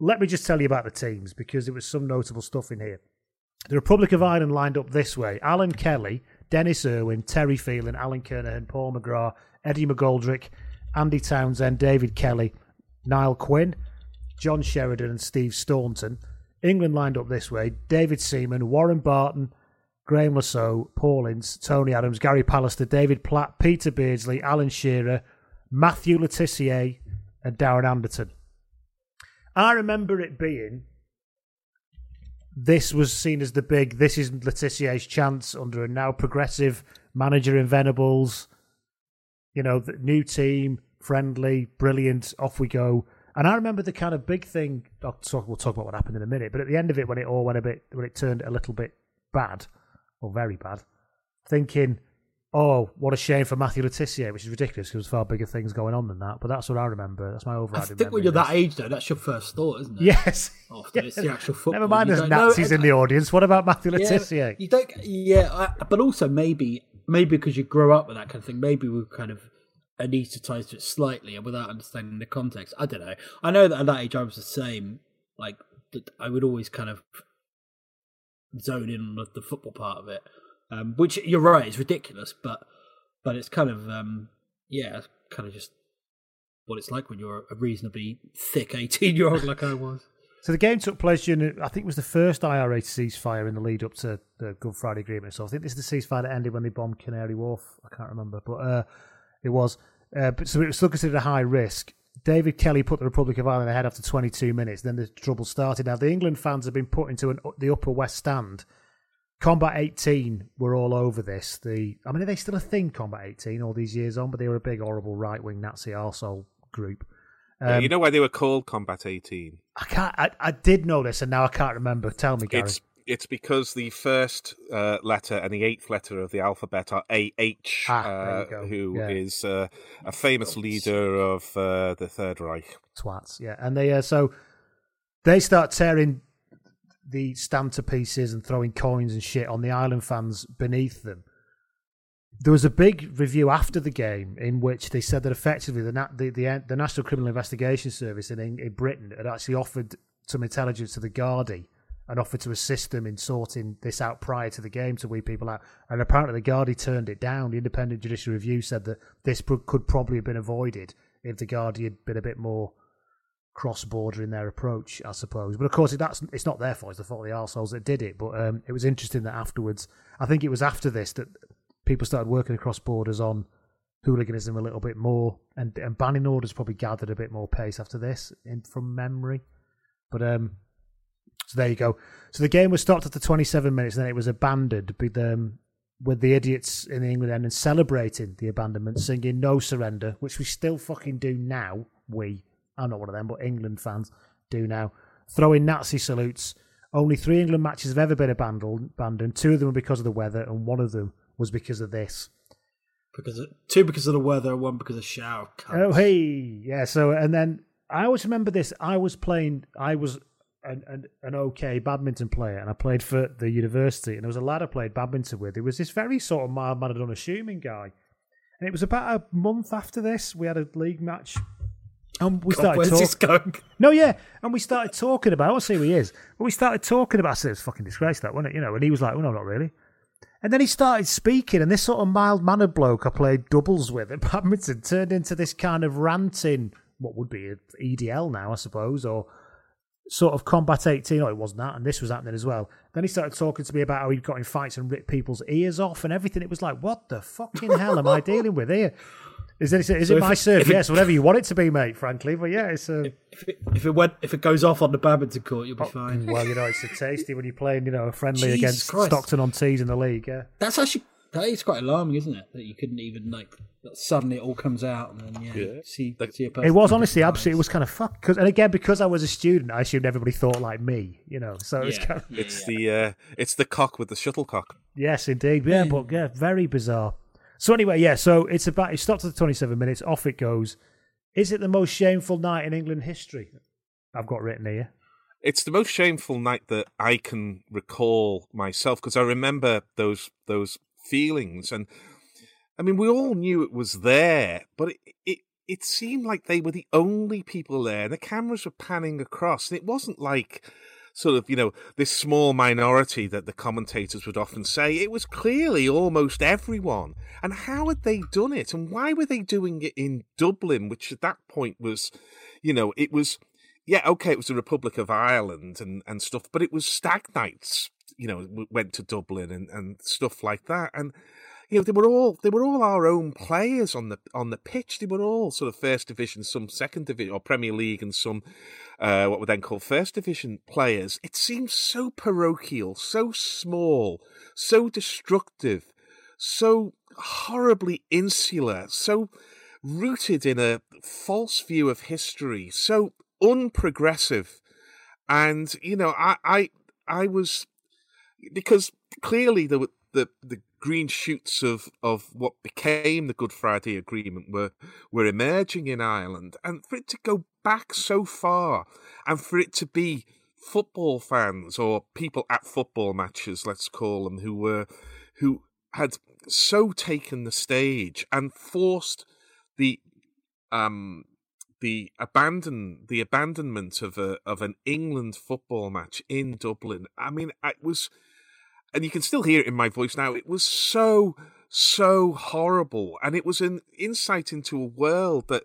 Let me just tell you about the teams because there was some notable stuff in here. The Republic of Ireland lined up this way Alan Kelly, Denis Irwin, Terry Phelan, Alan Kernaghan, Paul McGrath, Eddie McGoldrick, Andy Townsend, David Kelly, Niall Quinn, John Sheridan, and Steve Staunton. England lined up this way David Seaman, Warren Barton, Graeme Le Saux, Paul Ince, Tony Adams, Gary Pallister, David Platt, Peter Beardsley, Alan Shearer, Matthew Le Tissier, and Darren Anderton. I remember it being this was seen as the big this is Le Tissier's chance under a now progressive manager in Venables. You know, the new team, friendly, brilliant, off we go. And I remember the kind of big thing. Talk, we'll talk about what happened in a minute. But at the end of it, when it all went a bit, when it turned a little bit bad, or very bad, thinking, "Oh, what a shame for Matthew Le Tissier," which is ridiculous because there was far bigger things going on than that. But that's what I remember. That's my I overriding. think when you're that age, though, that's your first thought, isn't it? yes. Oh, Often it's the actual football. Never mind, You there's don't know- Nazis in the audience. What about Matthew Yeah, you don't. Yeah, I, but also maybe maybe because you grow up with that kind of thing. Maybe we're kind of anesthetized to it slightly and without understanding the context. I don't know. I know that at that age I was the same. Like I would always kind of zone in on the football part of it, um, which you're right, it's ridiculous, but. but it's kind of um, yeah, it's kind of just what it's like when you're a reasonably thick eighteen year old like I was. So the game took place during, I think it was the first IRA ceasefire in the lead up to the Good Friday Agreement. So I think this is the ceasefire that ended when they bombed Canary Wharf. I can't remember, but uh, it was. Uh, but so it was still considered a high risk. David Kelly put the Republic of Ireland ahead after 22 minutes. Then the trouble started. Now the England fans have been put into an, the upper west stand. Combat 18 were all over this. The I mean, are they still a thing? Combat 18 all these years on, but they were a big, horrible right wing Nazi arsehole group. Um, you know why they were called Combat 18? I can't. I, I did know this, and now I can't remember. Tell me, Gary. It's it's because the first uh, letter and the eighth letter of the alphabet are AH, Ah, uh, there you go. who Yeah. is uh, a famous leader of uh, the Third Reich. twats. Yeah, and they uh, so they start tearing the stand to pieces and throwing coins and shit on the island fans beneath them. There was a big review after the game in which they said that effectively the the, the, the National Criminal Investigation Service in, in Britain had actually offered some intelligence to the Gardaí and offered to assist them in sorting this out prior to the game to weed people out. And apparently the Gardaí turned it down. The Independent Judicial Review said that this could probably have been avoided if the Gardaí had been a bit more cross-border in their approach, I suppose. But of course, that's it's not their fault; it's the fault of the arseholes that did it. But um, it was interesting that afterwards, I think it was after this that people started working across borders on hooliganism a little bit more, and, and banning orders probably gathered a bit more pace after this, in, from memory. But um, so there you go. So the game was stopped after 27 minutes, and then it was abandoned with um, with the idiots in the England end and celebrating the abandonment, singing "No Surrender," which we still fucking do now. We, I'm not one of them, but England fans do now. Throwing Nazi salutes. Only three England matches have ever been abandoned. Two of them were because of the weather, and one of them was because of this. Because of, two because of the weather, one because of shower. Oh hey, yeah. So and then I always remember this. I was playing. I was an, an an okay badminton player, and I played for the university. And there was a lad I played badminton with. It was this very sort of mild mannered, unassuming guy. And it was about a month after this we had a league match. And we started talking. No, yeah, and we started talking about. I won't say who he is, but we started talking about. I said, "It's fucking disgrace, that wasn't it?" You know, and he was like, "Well, no, not really." And then he started speaking, and this sort of mild mannered bloke I played doubles with at badminton turned into this kind of ranting, what would be a EDL now, I suppose, or sort of Combat 18. Oh, it wasn't that, and this was happening as well. Then he started talking to me about how he'd got in fights and ripped people's ears off and everything. It was like, what the fucking hell am I dealing with here? Is it, is So it my it- serve? if it- Yes, whatever you want it to be, mate, frankly. But yeah, it's a. If it, if it went, if it goes off on the badminton court, you'll be fine. Well, you know, it's a tasty when you're playing, you know, a friendly Jesus against Christ. Stockton on tees in the league. Yeah. That's actually that is quite alarming, isn't it? That you couldn't even like that suddenly it all comes out and then yeah, Yeah. see Like- see a person. It was honestly absolutely. It was kind of fuck. Cause, and again, because I was a student, I assumed everybody thought like me. You know, so it was Yeah, kind of, It's yeah. the uh, it's the cock with the shuttlecock. yes, indeed. Yeah, but yeah, very bizarre. So anyway, yeah. So it's about. It stopped at the 27 minutes. Off it goes. Is it the most shameful night in England history? I've got written here. It's the most shameful night that I can recall myself because I remember those those feelings, and I mean, we all knew it was there, but it it it seemed like they were the only people there, and the cameras were panning across, and it wasn't like sort of you know this small minority that the commentators would often say. It was clearly almost everyone, and how had they done it, and why were they doing it in Dublin, which at that point was, you know, it was yeah, okay, it was the Republic of Ireland and, and stuff, but it was stag nights, you know, went to Dublin and, and stuff like that. And, you know, they were all, they were all our own players on the, on the pitch. They were all sort of first division, some second division or Premier League and some, uh, what were then called first division players. It seems so parochial, so small, so destructive, so horribly insular, so rooted in a false view of history, so unprogressive. And you know, I I I was because clearly the the the green shoots of of what became the Good Friday Agreement were were emerging in Ireland, and for it to go back so far, and for it to be football fans or people at football matches, let's call them, who were who had so taken the stage and forced the um the abandon the abandonment of a of an England football match in Dublin. I mean, it was, and you can still hear it in my voice now. It was so so horrible, and it was an insight into a world that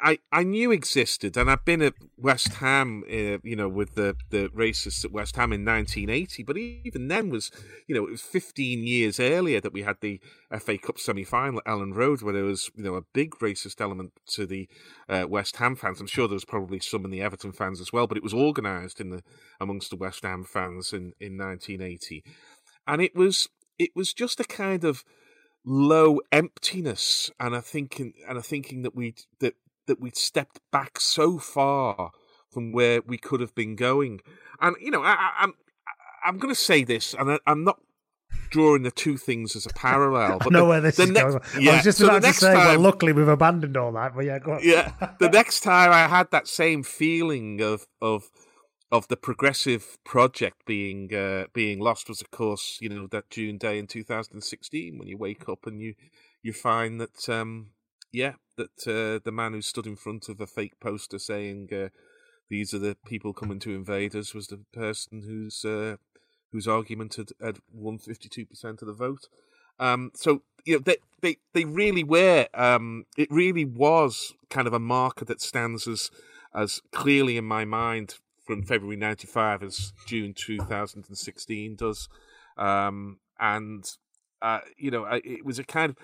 I, I knew existed, and I've been at West Ham, uh, you know, with the, the racists at West Ham in 1980. But even then was, you know, it was 15 years earlier that we had the FA Cup semi final at Elland Road, where there was, you know, a big racist element to the uh, West Ham fans. I'm sure there was probably some in the Everton fans as well, but it was organised in the amongst the West Ham fans in, in 1980, and it was it was just a kind of low emptiness and a thinking and a thinking that we that that we'd stepped back so far from where we could have been going. And you know, I, am I'm, I'm going to say this, and I, am not drawing the two things as a parallel. But I know the, where this is next, going. Yeah, I was just so about to say, time, well, luckily we've abandoned all that. But yeah, go on. Yeah, the next time I had that same feeling of of of the progressive project being uh, being lost was, of course, you know that June day in 2016 when you wake up and you you find that um, yeah that uh, the man who stood in front of a fake poster saying uh, these are the people coming to invade us was the person whose uh, whose argument had, had won 52 percent of the vote. Um, so you know they they they really were. Um, it really was kind of a marker that stands as as clearly in my mind from February 95 as June 2016 does. Um, and, uh, you know, it was a kind of,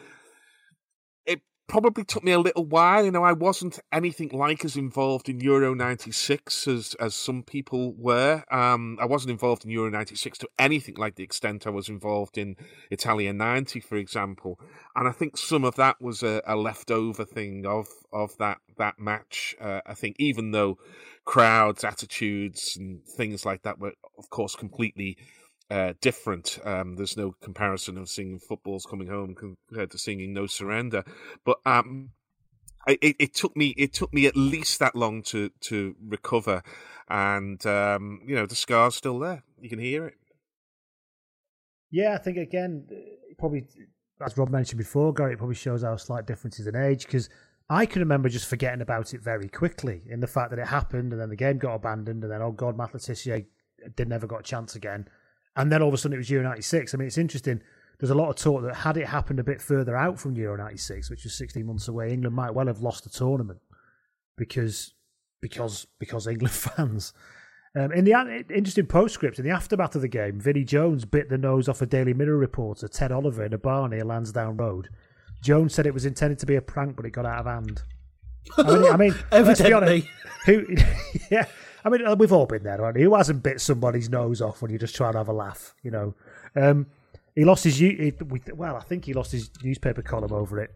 it probably took me a little while. You know, I wasn't anything like as involved in Euro 96 as, as some people were. Um, I wasn't involved in Euro 96 to anything like the extent I was involved in Italia 90, for example. And I think some of that was a, a leftover thing of, of that, that match. Uh, I think even though, crowds, attitudes, and things like that were, of course, completely uh, different. Um, there's no comparison of singing footballs coming home compared to singing No Surrender. But um, it, it, took me it took me at least that long to to recover, and um, you know the scar's still there. You can hear it. Yeah, I think again, probably as Rob mentioned before, Gary, it probably shows our slight differences in age because I can remember just forgetting about it very quickly in the fact that it happened and then the game got abandoned and then, oh God, Matt Le Tissier did never got a chance again. And then all of a sudden it was Euro 96. I mean, it's interesting. There's a lot of talk that had it happened a bit further out from Euro 96, which was 16 months away, England might well have lost the tournament because because because England fans. Um, in the interesting postscript, in the aftermath of the game, Vinnie Jones bit the nose off a Daily Mirror reporter, Ted Oliver, in a bar near Lansdowne Road Jones said it was intended to be a prank, but it got out of hand. I mean, I mean evidently, who? Yeah, I mean, uh, we've all been there, right? Who hasn't bit somebody's nose off when you're just trying to have a laugh? You know, um, he lost his. Well, I think he lost his newspaper column over it.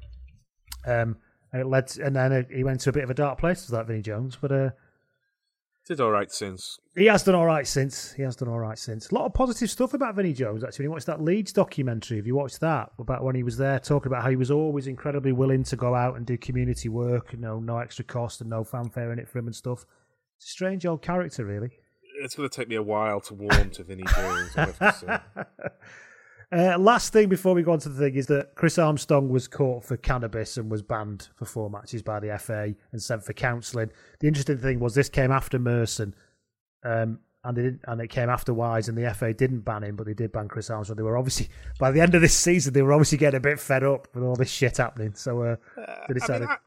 Um, and it led, to, and then he went to a bit of a dark place. Was that Vinnie Jones? But uh, did all right since. He has done all right since. He has done all right since. A lot of positive stuff about Vinnie Jones, actually. When you watch that Leeds documentary, have you watched that? About when he was there, talking about how he was always incredibly willing to go out and do community work, you know, no extra cost and no fanfare in it for him and stuff. Strange old character, really. It's going to take me a while to warm to Vinnie Jones, I have to say. Uh, last thing before we go on to the thing is that Chris Armstrong was caught for cannabis and was banned for four matches by the FA and sent for counselling. The interesting thing was this came after Merson, um, and they and it came after Wise, and the FA didn't ban him, but they did ban Chris Armstrong. They were obviously by the end of this season, they were obviously getting a bit fed up with all this shit happening. So uh, they decided. I mean,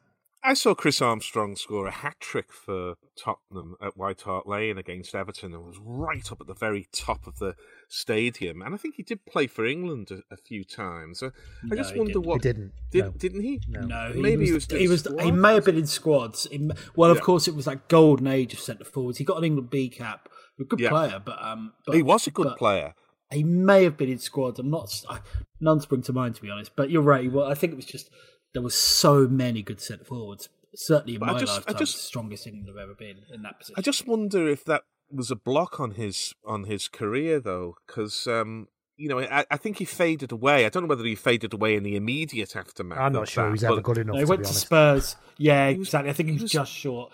I saw Chris Armstrong score a hat trick for Tottenham at White Hart Lane against Everton and was right up at the very top of the stadium. And I think he did play for England a, a few times. I, no, I just wonder didn't. what he didn't. Did, no. Didn't he? No, no he maybe was, he was. He, was, he may have been in squads. He, well, of yeah. course, it was that golden age of centre forwards. He got an England B cap. A good yeah. player, but um, but, he was a good player. He may have been in squads. I'm not. I, none spring to mind to be honest. But you're right. Well, I think it was just there were so many good centre forwards certainly in but my I just, lifetime, I just, the strongest England have ever been in that position. I just wonder if that was a block on his on his career though, because um, you know I, I, think he faded away. I don't know whether he faded away in the immediate aftermath. I'm not sure that, he's ever good enough. No, he went to, to Spurs. Yeah, exactly. I think he was, he was, just short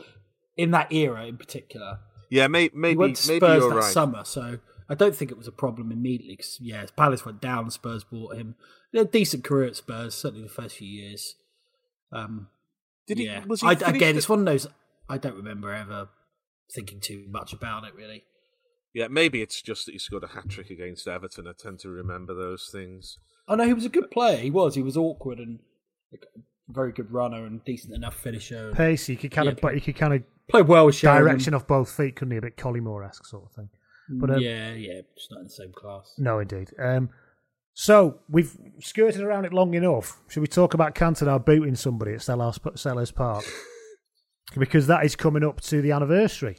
in that era in particular. Yeah, may, maybe he went to maybe Spurs you're that right. summer, so I don't think it was a problem immediately. Cause, yeah, Palace went down, Spurs bought him. He had a decent career at Spurs, certainly the first few years. Um, did he? Yeah. Was he I, again, it's one of those. I don't remember ever thinking too much about it. Really. Yeah, maybe it's just that he scored a hat trick against Everton. I tend to remember those things. Oh no, he was a good player. He was. He was awkward and like, a very good runner and decent enough finisher. And Pacey, you could kind Yeah, of, but you could kind of played well with Sheringham. direction off both feet, couldn't he? A bit Collymore esque sort of thing. But um, yeah, yeah, it's not in the same class. no, indeed. Um, so we've skirted around it long enough. Should we talk about Cantona booting somebody at Selhurst, Selhurst Park? because that is coming up to the anniversary,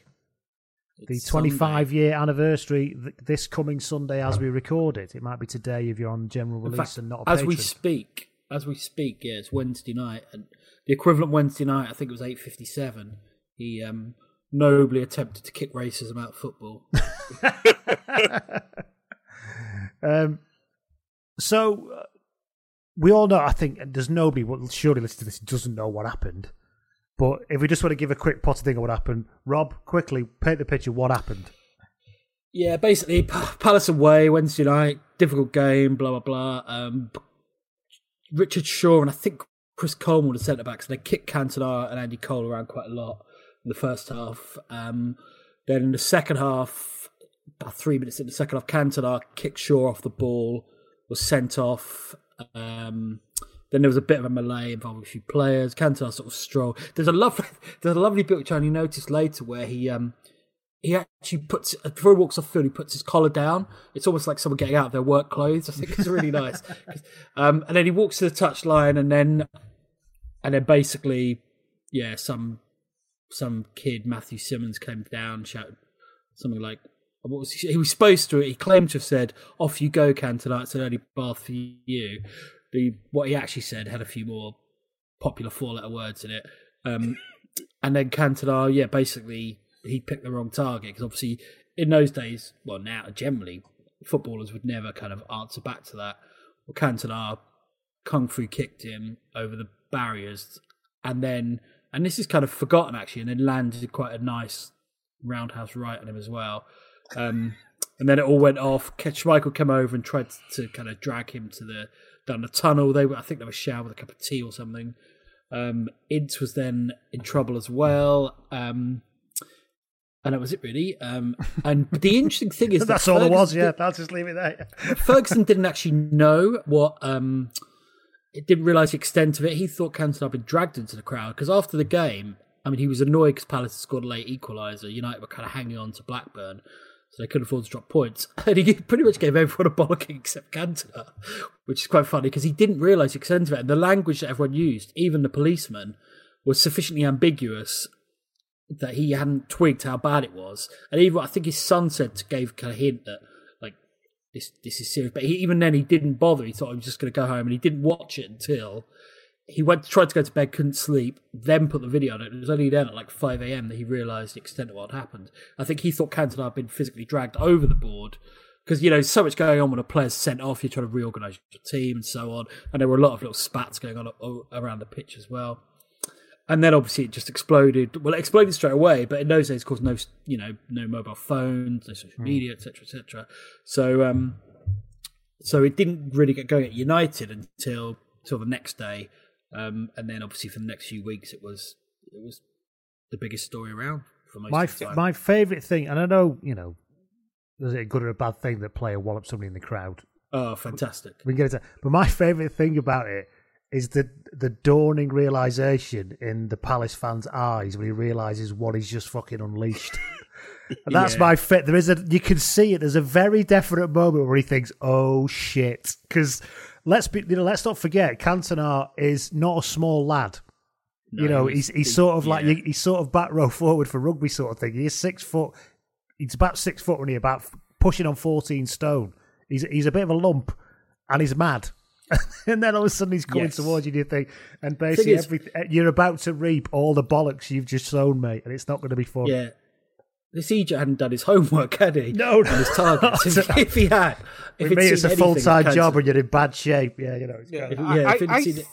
the 25 Sunday. year anniversary th- this coming Sunday as we record it. It might be today if you're on general release fact, and not a as patron. we speak, as we speak, yeah, it's Wednesday night, and the equivalent Wednesday night, I think it was eight fifty-seven. He um, nobly attempted to kick racism out of football. Um, so uh, we all know. I think there's nobody. Well, surely listen to this doesn't know what happened. But if we just want to give a quick potted thing of what happened, Rob, quickly paint the picture. What happened? Yeah, basically, P- Palace away Wednesday night, difficult game, blah blah blah. Um, Richard Shaw and I think Chris Coleman were the centre backs. They kicked Cantona and Andy Cole around quite a lot in the first half. Um, then in the second half, about three minutes in the second half, Cantona kicked Shaw off the ball, was sent off. Um, then there was a bit of a melee involving a few players. Cantona sort of strolled. There's a lovely, there's a lovely bit which I only noticed later where he um, he actually puts before he walks off field, he puts his collar down. It's almost like someone getting out of their work clothes. I think it's really nice. Um, and then he walks to the touchline, and then and then basically, yeah, some some kid Matthew Simmons came down, shouted something like. What was he? He was supposed to. He claimed to have said, "Off you go, Cantona. It's an early bath for you." The what he actually said had a few more popular four-letter words in it. Um, and then Cantona, yeah, basically he picked the wrong target because obviously in those days, well now generally footballers would never kind of answer back to that. Well, Cantona kung fu kicked him over the barriers, and then and this is kind of forgotten actually, and then landed quite a nice roundhouse right on him as well. Um, and then it all went off. Schmeichel came over and tried to kind of drag him to the down the tunnel. They were, I think, they were showered with a cup of tea or something. Um, Ince was then in trouble as well. Um, and that was it, really. Um, and the interesting thing is that That's all there was. Yeah, I'll just leave it there. Ferguson didn't actually know what. Um, it didn't realise the extent of it. He thought Cantona had been dragged into the crowd because after the game, I mean, he was annoyed because Palace scored a late equaliser. United were kind of hanging on to Blackburn, so they couldn't afford to drop points. And he pretty much gave everyone a bollocking except Cantona, which is quite funny because he didn't realise the extent of it. And the language that everyone used, even the policeman, was sufficiently ambiguous that he hadn't twigged how bad it was. And even I think his son said gave kind of hint that this this is serious. But he, even then he didn't bother. He thought he was just going to go home, and he didn't watch it until he went tried to go to bed, couldn't sleep, then put the video on it. It was only then at like five a.m. that he realised the extent of what had happened. I think he thought Cantona had been physically dragged over the board. Because you know, so much going on when a player's sent off, you're trying to reorganise your team and so on, and there were a lot of little spats going on around the pitch as well and then obviously it just exploded. Well, it exploded straight away, but in those days, of course, no, you know, no mobile phones, no social media, etc., etc. So, um, so it didn't really get going at United until until the next day, um, and then obviously for the next few weeks, it was it was the biggest story around for most My of the time. my favourite thing, and I know you know, is it a good or a bad thing that player wallop somebody in the crowd? oh, fantastic! We can get into, but my favourite thing about it is the the dawning realization in the Palace fans' eyes when he realizes what he's just fucking unleashed. and that's Yeah. my fit. There is a you can see it. There's a very definite moment where he thinks, "Oh shit," because let's be you know let's not forget, Cantona is not a small lad. you know, he's he's sort of like yeah. he's sort of back row forward for rugby sort of thing. He's six foot. He's about six foot when he about pushing on fourteen stone. He's he's a bit of a lump, and he's mad. and then all of a sudden he's coming Yes. towards you. Do you think? And basically, is- every, you're about to reap all the bollocks you've just sown, mate, and it's not going to be fun. Yeah. This Egypt hadn't done his homework, had he? No, no. on his targets. if, if he had, if With me, it's a full time job, Cantona- and you're in bad shape. Yeah, you know. It's Yeah, great. If- I- yeah, if I- you'd I seen it-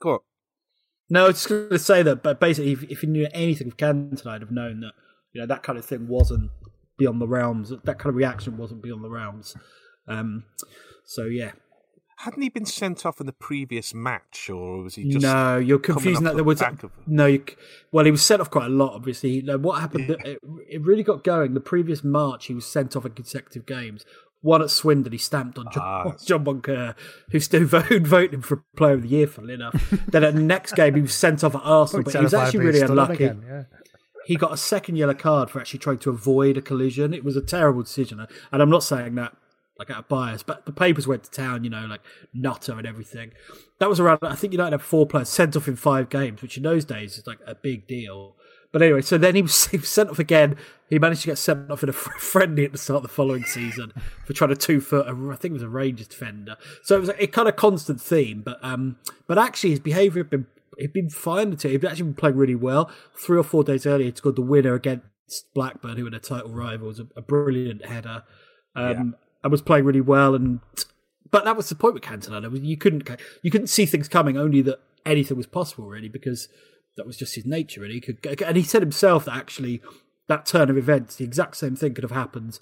Go. No, I was just going to say that, but basically, if, if you knew anything of Cantona, I'd have known that you know that kind of thing wasn't beyond the realms. That kind of reaction wasn't beyond the realms. Um, so yeah, Hadn't he been sent off in the previous match, or was he just? no, you're coming confusing that. There was back of- no. You, well, he was sent off quite a lot. Obviously, no, what happened? It, it really got going. The previous March, he was sent off in consecutive games. One at Swindon, he stamped on John, Ah. John Moncur, who still voted, voted him for Player of the Year, funnily enough. then at the next game, he was sent off at Arsenal, but he was actually really unlucky. again, yeah. He got a second yellow card for actually trying to avoid a collision. It was a terrible decision, and I'm not saying that like out of bias, but the papers went to town, you know, like Nutter and everything. That was around. I think United had four players sent off in five games, which in those days is like a big deal. But anyway, so then he was, he was sent off again. He managed to get sent off in a friendly at the start of the following season for trying to two foot. a- I think it was a Rangers defender. So it was a, a kind of constant theme. But um, but actually his behaviour had been he'd been fine. Until he'd actually been playing really well. Three or four days earlier, he scored the winner against Blackburn, who were their title rivals. A, a brilliant header. Um, and was playing really well. And but that was the point with Cantona. There was- You couldn't you couldn't see things coming. Only that anything was possible, really, because that was just his nature. And he could, and he said himself that actually that turn of events, the exact same thing could have happened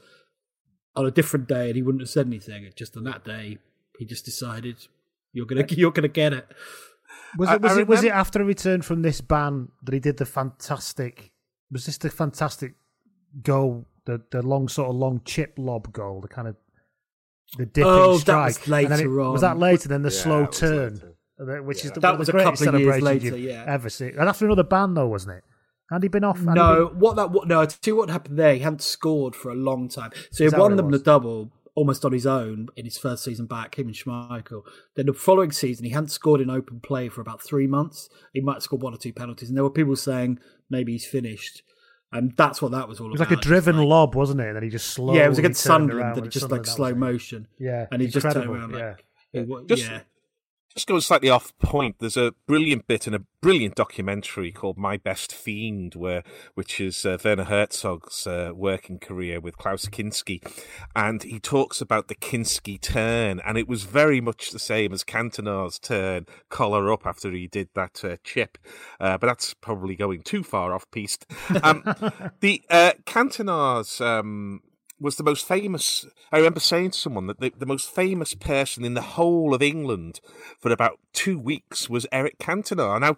on a different day, and he wouldn't have said anything. Just on that day, he just decided you're gonna you're gonna get it. Was it was I it was it after a return from this ban that he did the fantastic? Was this the fantastic goal? The the long sort of long chip lob goal, the kind of the dipping Oh, that strike. was And then later it- Was that later than the Yeah, slow turn? later. Which is the, That one of was the a greatest couple of years celebration later, you've yeah. ever seen. And after another ban, though, wasn't it? Had he been off? No, been- what that what, no, I tell what happened there. He hadn't scored for a long time, so he won them the double almost on his own in his first season back. Him and Schmeichel. Then the following season, he hadn't scored in open play for about three months. He might score one or two penalties, and there were people saying maybe he's finished, and that's what that was all about. it was about. like a driven like- lob, wasn't it? And then he just slowly yeah, it was against turned Sunderland, around and when it just Sunderland, like slow motion. Yeah, and he just turned around like, it wa- Just- yeah. Just going slightly off point, there's a brilliant bit in a brilliant documentary called My Best Fiend, where which is uh, Werner Herzog's uh, working career with Klaus Kinski, and he talks about the Kinski turn, and it was very much the same as Cantona's turn, collar up after he did that uh, chip, uh, but that's probably going too far off piste. Um, the uh, um, was the most famous. I remember saying to someone that the, the most famous person in the whole of England for about two weeks was Eric Cantona. Now,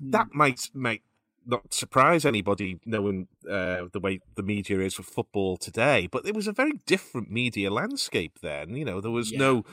that hmm. might might not surprise anybody knowing uh, the way the media is for football today, but it was a very different media landscape then. You know, there was Yeah. no.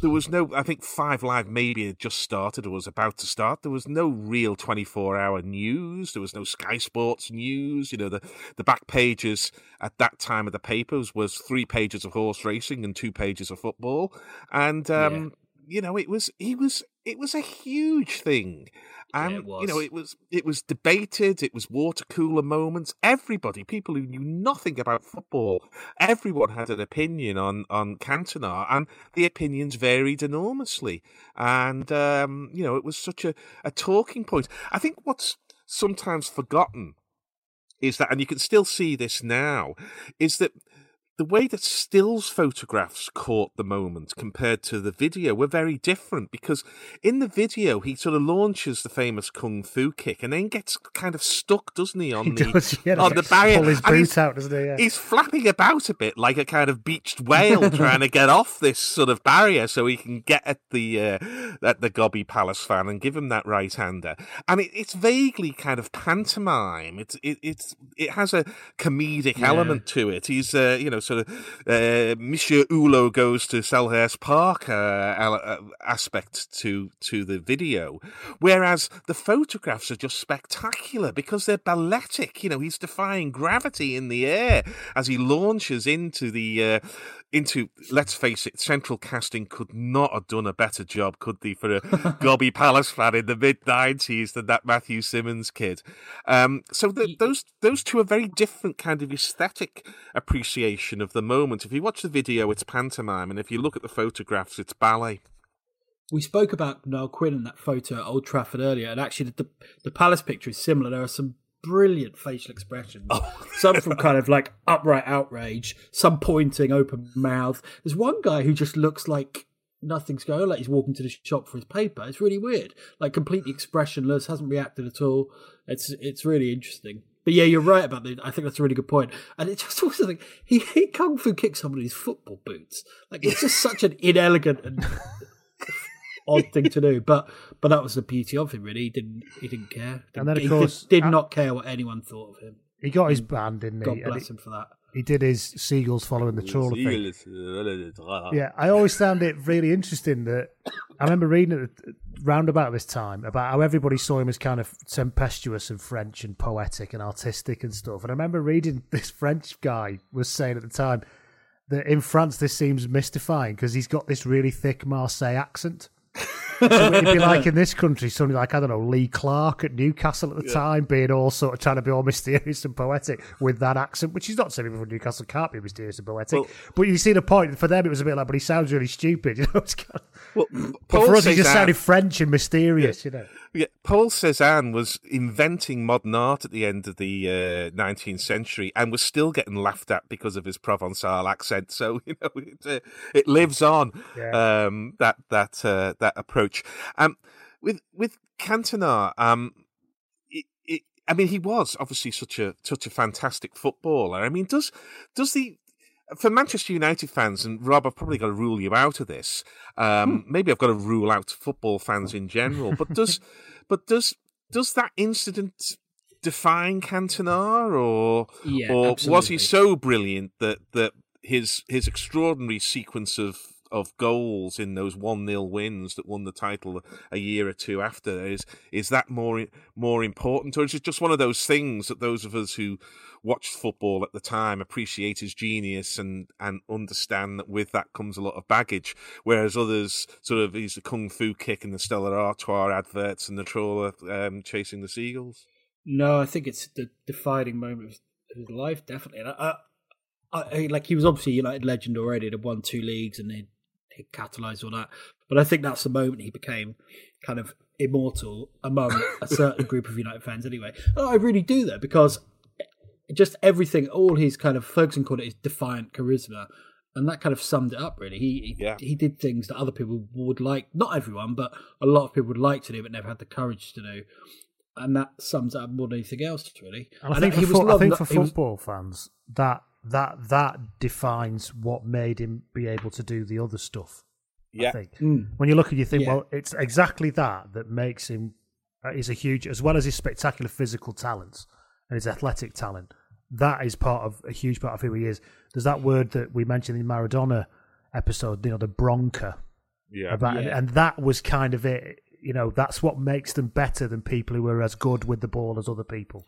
There was no, I think Five Live maybe had just started or was about to start. There was no real 24 hour news. There was no Sky Sports news. You know, the, the back pages at that time of the papers was three pages of horse racing and two pages of football. And, um, you know, it was, he was, it was a huge thing. Yeah, And, it you know, it was, it was debated. It was water cooler moments. Everybody, people who knew nothing about football, everyone had an opinion on, on Cantona and the opinions varied enormously. And, um, you know, it was such a, a talking point. I think what's sometimes forgotten is that, and you can still see this now, is that the way that stills photographs caught the moment compared to the video were very different because in the video he sort of launches the famous kung fu kick and then gets kind of stuck, doesn't he, on He the does, yeah, on the barrier? Pull his boot he's- out, doesn't he? Yeah. He's flapping about a bit like a kind of beached whale trying to get off this sort of barrier so he can get at the uh, at the Gobby Palace fan and give him that right hander. And it, it's vaguely kind of pantomime. It's it, it's it has a comedic Yeah. element to it. He's uh, you know sort uh, Monsieur Hulot goes to Selhurst Park uh, uh, aspect to to the video, whereas the photographs are just spectacular because they're balletic. You know, he's defying gravity in the air as he launches into the. Into let's face it, central casting could not have done a better job, could they, for a Gobby Palace fan in the mid nineties than that Matthew Simmons kid. Um, so th those those two are very different kind of aesthetic appreciation of the moment. If you watch the video, it's pantomime, and if you look at the photographs, it's ballet. We spoke about Noel Quinn in that photo at Old Trafford earlier, and actually the the Palace picture is similar. There are some brilliant facial expressions, oh. some from kind of like upright outrage, some pointing, open mouth. There's one guy who just looks like nothing's going on, like he's walking to the shop for his paper. It's really weird, like completely expressionless, hasn't reacted at all. It's it's really interesting. But yeah, you're right about that. I think that's a really good point. And it just also like he, he kung fu kicked in his football boots. Like it's just such an inelegant and odd thing to do. But but that was the beauty of him. Really, he didn't he didn't care. And then, of he course, did, did uh, not care what anyone thought of him. He got his ban, didn't he? God And bless he- him for that. he did his seagulls following the trawler thing. Yeah, I always found it really interesting that I remember reading it round about this time about how everybody saw him as kind of tempestuous and French and poetic and artistic and stuff. And I remember reading this French guy was saying at the time that in France this seems mystifying because he's got this really thick Marseille accent so it'd be like in this country, somebody like I don't know Lee Clark at Newcastle at the yeah. time, being all sort of trying to be all mysterious and poetic with that accent, which is not saying people from Newcastle can't be mysterious and poetic. Well, but you see the point. For them, it was a bit like, but he sounds really stupid. You know, kind of, well, but for us, he just sounded French and mysterious. Yeah. You know. Yeah, Paul Cézanne was inventing modern art at the end of the uh, 19th century and was still getting laughed at because of his Provençal accent. So you know, it, uh, it lives on yeah. um, that that uh, that approach. Um, with with Cantona, um, it, it, I mean, he was obviously such a such a fantastic footballer. I mean, does does the for Manchester United fans, and Rob, I've probably got to rule you out of this. Um, hmm. Maybe I've got to rule out football fans in general. But does, but does does that incident define Cantona, or yeah, or was he so brilliant that that his his extraordinary sequence of of goals in those one 0 wins that won the title a year or two after is is that more more important, or is it just one of those things that those of us who watched football at the time appreciate his genius and and understand that with that comes a lot of baggage, whereas others sort of he's the kung fu kick and the Stella Artois adverts and the trawler um, chasing the seagulls. No, I think it's the defining moment of his life, definitely. And I, I, I, like he was obviously United legend already. He'd won two leagues and he he catalysed all that. But I think that's the moment he became kind of immortal among a certain group of United fans. Anyway, I really do that because just everything, all his kind of Ferguson called it his defiant charisma, and that kind of summed it up. Really, he yeah. he did things that other people would like, not everyone, but a lot of people would like to do, but never had the courage to do. And that sums up more than anything else, really. And I think, and for, fo- I think for football was... fans, that that that defines what made him be able to do the other stuff. Yeah. I think. Mm. When you look at you think, yeah. well, it's exactly that that makes him. Uh, he's a huge, as well as his spectacular physical talents and his athletic talent. That is part of a huge part of who he is. There's that word that we mentioned in Maradona episode, you know, the bronca. Yeah. About, yeah. And, and that was kind of it. You know, that's what makes them better than people who are as good with the ball as other people.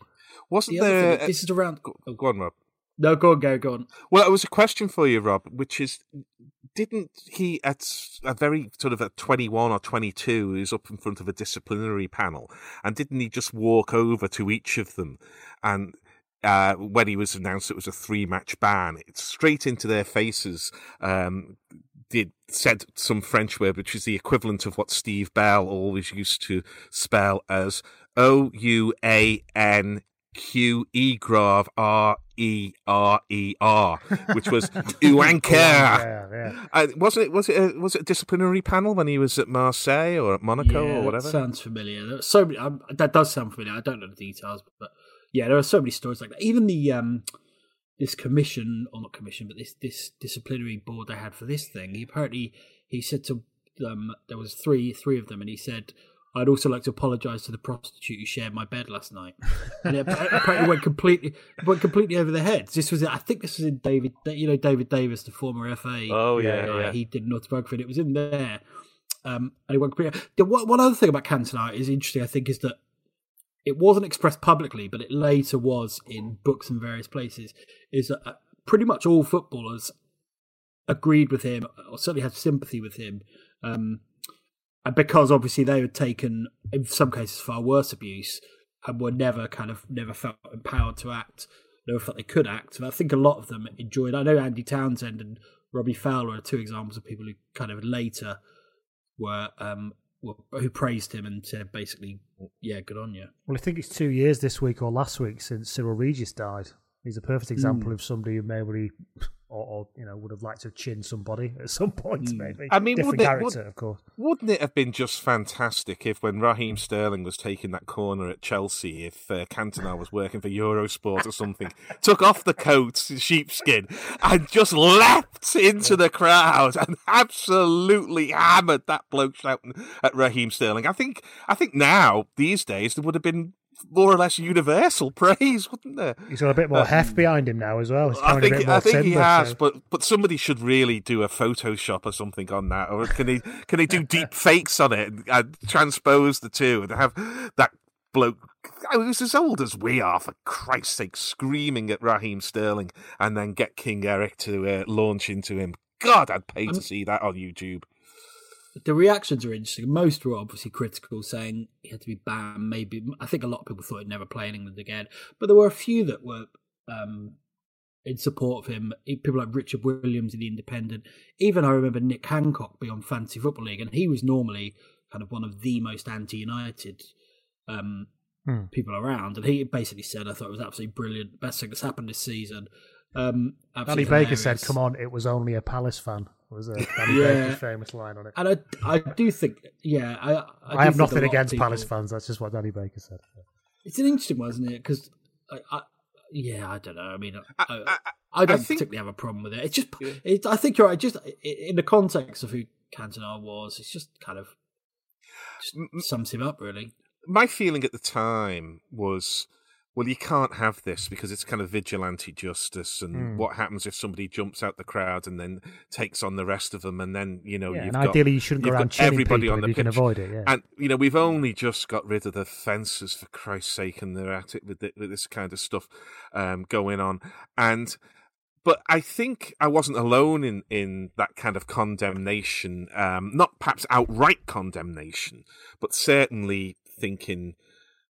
Wasn't the there? Thing, this is around. Go, go on, Rob. No, go on, go, go on. Well, it was a question for you, Rob, which is didn't he at a very sort of at 21 or 22 he was up in front of a disciplinary panel and didn't he just walk over to each of them and uh, when he was announced it was a three match ban it's straight into their faces um, did said some french word which is the equivalent of what steve bell always used to spell as o-u-a-n Q E Grave R E R E R, which was Uanker. yeah, yeah. uh, wasn't it? Was it? A, was it a disciplinary panel when he was at Marseille or at Monaco yeah, or whatever? sounds familiar. So many. Um, that does sound familiar. I don't know the details, but yeah, there are so many stories like that. Even the um, this commission, or not commission, but this this disciplinary board they had for this thing. He apparently he said to them there was three three of them, and he said I'd also like to apologise to the prostitute who shared my bed last night, and it apparently went completely went completely over their heads. This was, I think, this was in David, you know, David Davies, the former FA. Oh yeah, uh, yeah. he did an autobiography. and It was in there, um, and it went completely. One, one other thing about Cantona is interesting. I think is that it wasn't expressed publicly, but it later was in books and various places. Is that uh, pretty much all footballers agreed with him, or certainly had sympathy with him. Um, and because obviously they had taken in some cases far worse abuse and were never kind of never felt empowered to act, never felt they could act. And I think a lot of them enjoyed. I know Andy Townsend and Robbie Fowler are two examples of people who kind of later were um who praised him and said basically, yeah, good on you. Well, I think it's two years this week or last week since Cyril Regis died. He's a perfect example mm. of somebody who maybe or, or, you know would have liked to chin somebody at some point. Hmm. Maybe I mean, different character, would, of course. Wouldn't it have been just fantastic if, when Raheem Sterling was taking that corner at Chelsea, if uh, Cantona was working for Eurosport or something, took off the coat, sheepskin, and just leapt into the crowd and absolutely hammered that bloke shouting at Raheem Sterling? I think, I think now these days there would have been more or less universal praise, wouldn't there? He's got a bit more Uh, heft behind him now as well. He's I carrying a bit think more I think he has, so- but but somebody should really do a Photoshop or something on that, or can he can he do deep fakes on it and, and transpose the two and have that bloke who's as old as we are, for Christ's sake, screaming at Raheem Sterling and then get King Eric to uh, launch into him. God, I'd pay to see that on YouTube. The reactions are interesting. Most were obviously critical, saying he had to be banned. Maybe I think a lot of people thought he'd never play in England again, but there were a few that were um, in support of him. People like Richard Williams in the Independent. Even I remember Nick Hancock being on Fantasy Football League, and he was normally kind of one of the most anti-United um, Hmm. people around, and he basically said, "I thought it was absolutely brilliant, best thing that's happened this season." Um, absolutely Baker said, "Come on, it was only a Palace fan." Was a Danny Yeah. Baker's famous line on it. And I, I do think, yeah, I, I, I, have nothing against people- Palace fans. That's just what Danny Baker said. It's an interesting one, isn't it? Because, I, I, yeah, I don't know. I mean, I, I, I- I don't I think- particularly have a problem with it. It's just, it, I think you're right. Just in the context of who Cantona was, it's just kind of just M- m- sums him up, really. my feeling at the time was well you can't have this because it's kind of vigilante justice and Hmm. what happens if somebody jumps out the crowd and then takes on the rest of them and then you know Yeah, you've and got, ideally you shouldn't go around everybody on the you can pitch. avoid it, yeah. and you know we've only just got rid of the fences for christ's sake and they're at it with, the, with this kind of stuff um, going on and but I think I wasn't alone in, in that kind of condemnation, um, not perhaps outright condemnation, but certainly thinking,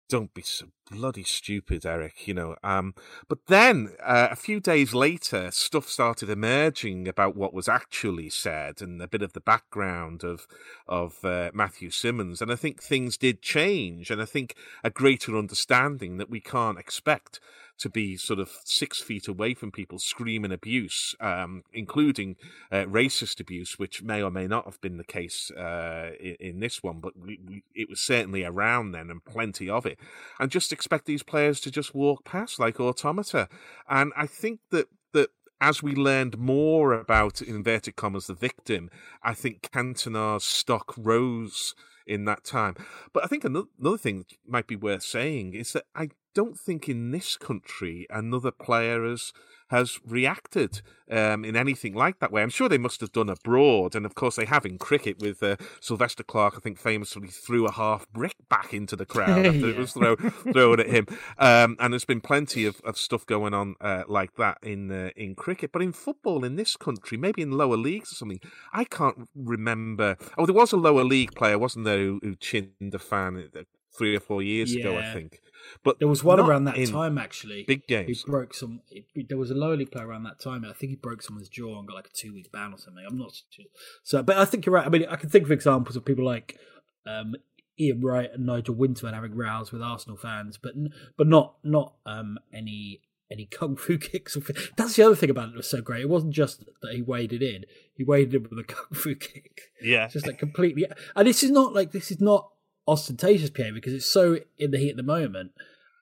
don't be so bloody stupid, Eric, you know. Um, but then uh, a few days later, stuff started emerging about what was actually said and a bit of the background of of uh, Matthew Simmons, and I think things did change, and I think a greater understanding that we can't expect to be sort of six feet away from people screaming abuse, um, including uh, racist abuse, which may or may not have been the case uh, in, in this one, but we, we, it was certainly around then and plenty of it. And just expect these players to just walk past like automata. And I think that that as we learned more about inverted commas the victim, I think Cantona's stock rose in that time. But I think another, thing might be worth saying is that I don't think in this country another player has has reacted um, in anything like that way. I'm sure they must have done abroad, and of course they have in cricket with uh, Sylvester Clarke. I think famously threw a half brick back into the crowd after it was throw, thrown at him. Um, and there's been plenty of, of stuff going on uh, like that in uh, in cricket, but in football in this country, maybe in lower leagues or something, I can't remember. Oh, there was a lower league player, wasn't there, who, who chinned a fan uh, three or four years ago, I think. But There was one around that time, actually. Big He broke some. It, there was a lower league player around that time. I think he broke someone's jaw and got like a two week ban or something. I'm not sure. So, but I think you're right. I mean, I can think of examples of people like um, Ian Wright and Nigel Winterburn having rows with Arsenal fans, but but not not um, any any kung fu kicks. Or, that's the other thing about it that was so great. It wasn't just that he waded in; he waded in with a kung fu kick. Yeah. just like completely. And this is not like this is not ostentatious behavior because it's so in the heat of the moment.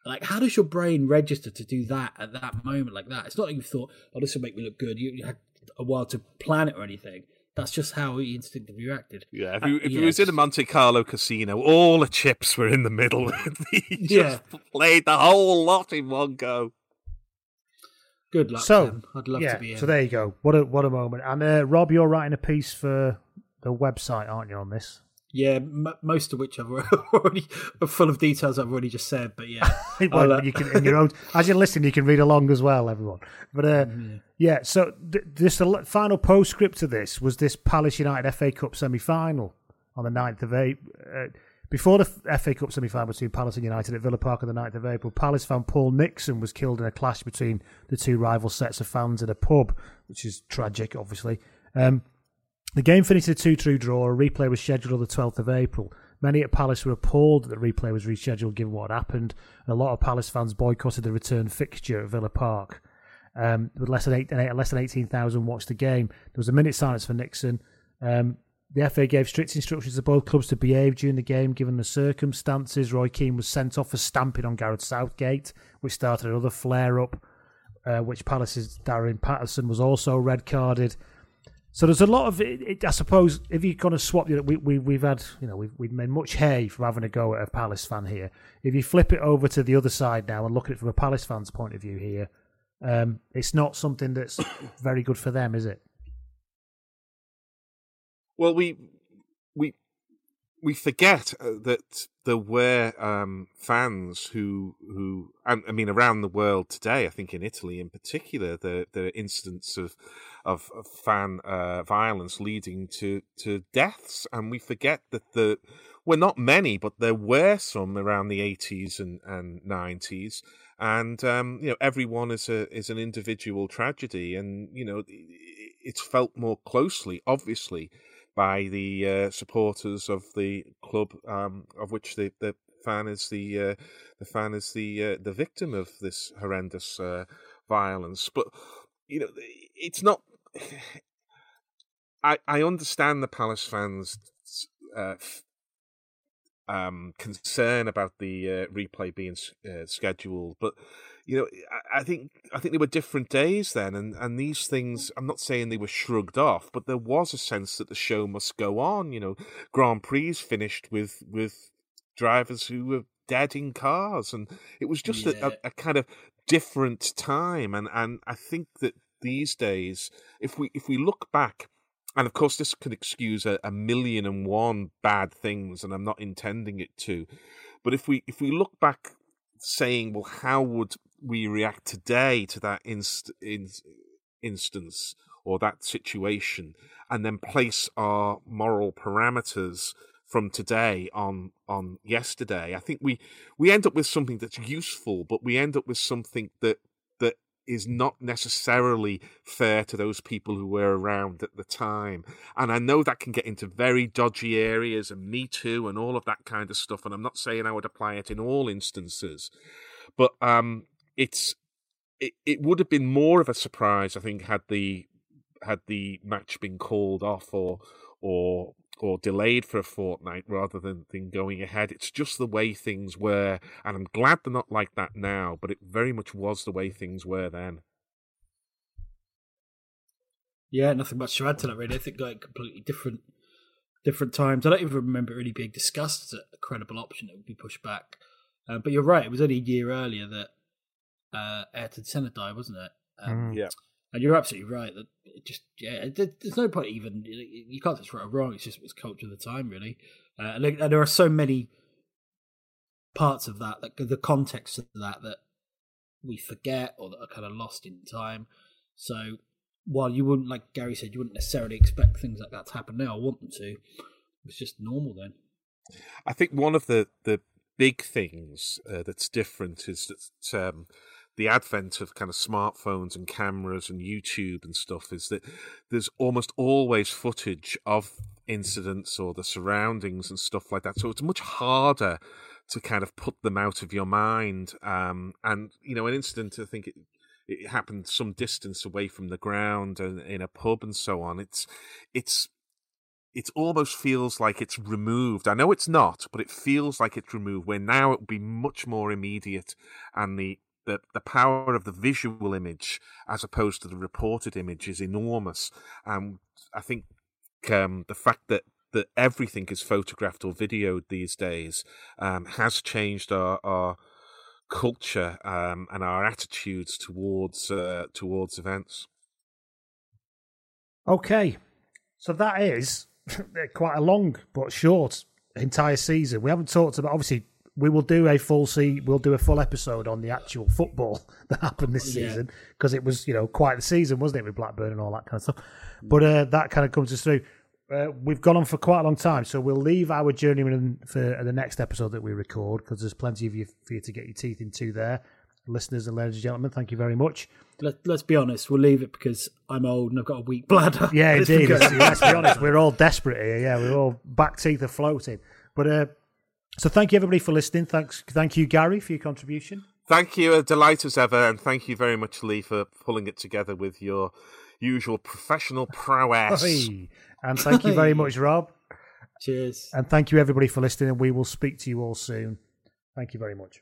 Like, how does your brain register to do that at that moment like that? It's not like you thought, "Oh, this will make me look good." You, you had a while to plan it or anything. That's just how he instinctively reacted. Yeah, if Uh, you, if yeah, you was in a Monte Carlo casino, all the chips were in the middle. he just Yeah. played the whole lot in one go. Good luck. So, Sam. I'd love yeah, to be in. so there you go. What a what a moment. And uh, Rob, you're writing a piece for the website, aren't you? On this, yeah, m- most of which I've already are full of details I've already just said. But yeah, well, uh, you can in your own as you listen, you can read along as well, everyone. But uh, yeah, so th- this the final postscript to this was this Palace United FA Cup semi final on the 9th of April. Uh, before the FA Cup semi final between Palace and United at Villa Park on the 9th of April, Palace fan Paul Nixon was killed in a clash between the two rival sets of fans in a pub, which is tragic, obviously. Um, the game finished a 2 2 draw. A replay was scheduled on the 12th of April. Many at Palace were appalled that the replay was rescheduled given what had happened, and a lot of Palace fans boycotted the return fixture at Villa Park. Um, with less than eight, less than 18,000 watched the game. There was a minute silence for Nixon. Um, the FA gave strict instructions to both clubs to behave during the game, given the circumstances. Roy Keane was sent off for stamping on Gareth Southgate, which started another flare up, uh, which Palace's Darren Patterson was also red carded. So there's a lot of it, it, I suppose if you're going to swap, you know, we, we we've had you know we've we've made much hay from having a go at a Palace fan here. If you flip it over to the other side now and look at it from a Palace fan's point of view here, um, it's not something that's very good for them, is it? Well, we we we forget uh, that there were um, fans who who I, mean around the world today. I think in Italy in particular, the the incidents of of, fan uh, violence leading to to deaths, and we forget that the well not many, but there were some around the eighties and and nineties. And um, you know, everyone is a is an individual tragedy, and you know, it's felt more closely, obviously, by the uh, supporters of the club, um, of which the, the fan is the uh, the fan is the uh, the victim of this horrendous uh, violence. But you know, it's not. I I understand the Palace fans. Uh, um, concern about the uh, replay being scheduled, but you know, I, think I think there were different days then, and and these things. I'm not saying they were shrugged off, but there was a sense that the show must go on. You know, Grand Prix finished with with drivers who were dead in cars, and it was just yeah. a, a, kind of different time. And and I think that these days, if we if we look back. And of course, this could excuse a, a million and one bad things, and I'm not intending it to. But if we if we look back saying, well, how would we react today to that inst- in- instance or that situation, and then place our moral parameters from today on on yesterday. I think we we end up with something that's useful, but we end up with something that that is not necessarily fair to those people who were around at the time. And I know that can get into very dodgy areas and Me Too and all of that kind of stuff. And I'm not saying I would apply it in all instances, but um, it's it, it would have been more of a surprise, I think, had the had the match been called off or or or delayed for a fortnight rather than, than going ahead. It's just the way things were, and I'm glad they're not like that now. But it very much was the way things were then. Yeah, nothing much to add to that. Really, I think like completely different different times. I don't even remember it really being discussed as a credible option that would be pushed back. Uh, but you're right; it was only a year earlier that uh, Ayrton Senna died, wasn't it? Um, mm. Yeah. And you're absolutely right that it just yeah, there's no point even you can't just right or wrong. It's just it's culture of the time, really. Uh, and, and, there are so many parts of that, like the context of that, that we forget or that are kind of lost in time. So while you wouldn't, like Gary said, you wouldn't necessarily expect things like that to happen now. I want them to. It's just normal then. I think one of the the big things uh, that's different is that um, the advent of kind of smartphones and cameras and YouTube and stuff is that there's almost always footage of incidents or the surroundings and stuff like that. So it's much harder to kind of put them out of your mind. Um, and you know, an incident I think it it happened some distance away from the ground and in a pub and so on. It's it's it almost feels like it's removed. I know it's not, but it feels like it's removed. Where now it would be much more immediate, and the the, the power of the visual image as opposed to the reported image is enormous. And I think um, the fact that that everything is photographed or videoed these days um, has changed our, our culture um, and our attitudes towards uh, towards events. Okay, so that is quite a long but short entire season. We haven't talked about obviously we will do a full see we'll do a full episode on the actual football that happened this season because it was you know quite the season wasn't it with Blackburn and all that kind of stuff. But uh, that kind of comes us through. Uh, we've gone on for quite a long time, so we'll leave our journeyman for the next episode that we record because there's plenty of you for you to get your teeth into there, listeners and ladies and gentlemen. Thank you very much. Let, us be honest, we'll leave it because I'm old and I've got a weak bladder. Yeah, indeed. let's be honest, we're all desperate here. Yeah, we're all back teeth are floating. But uh, so thank you everybody for listening. Thanks, thank you Gary for your contribution. Thank you, a delight as ever, and thank you very much, Lee, for pulling it together with your usual professional prowess. And thank you very much, Rob. Cheers. And thank you everybody for listening, and we will speak to you all soon. Thank you very much.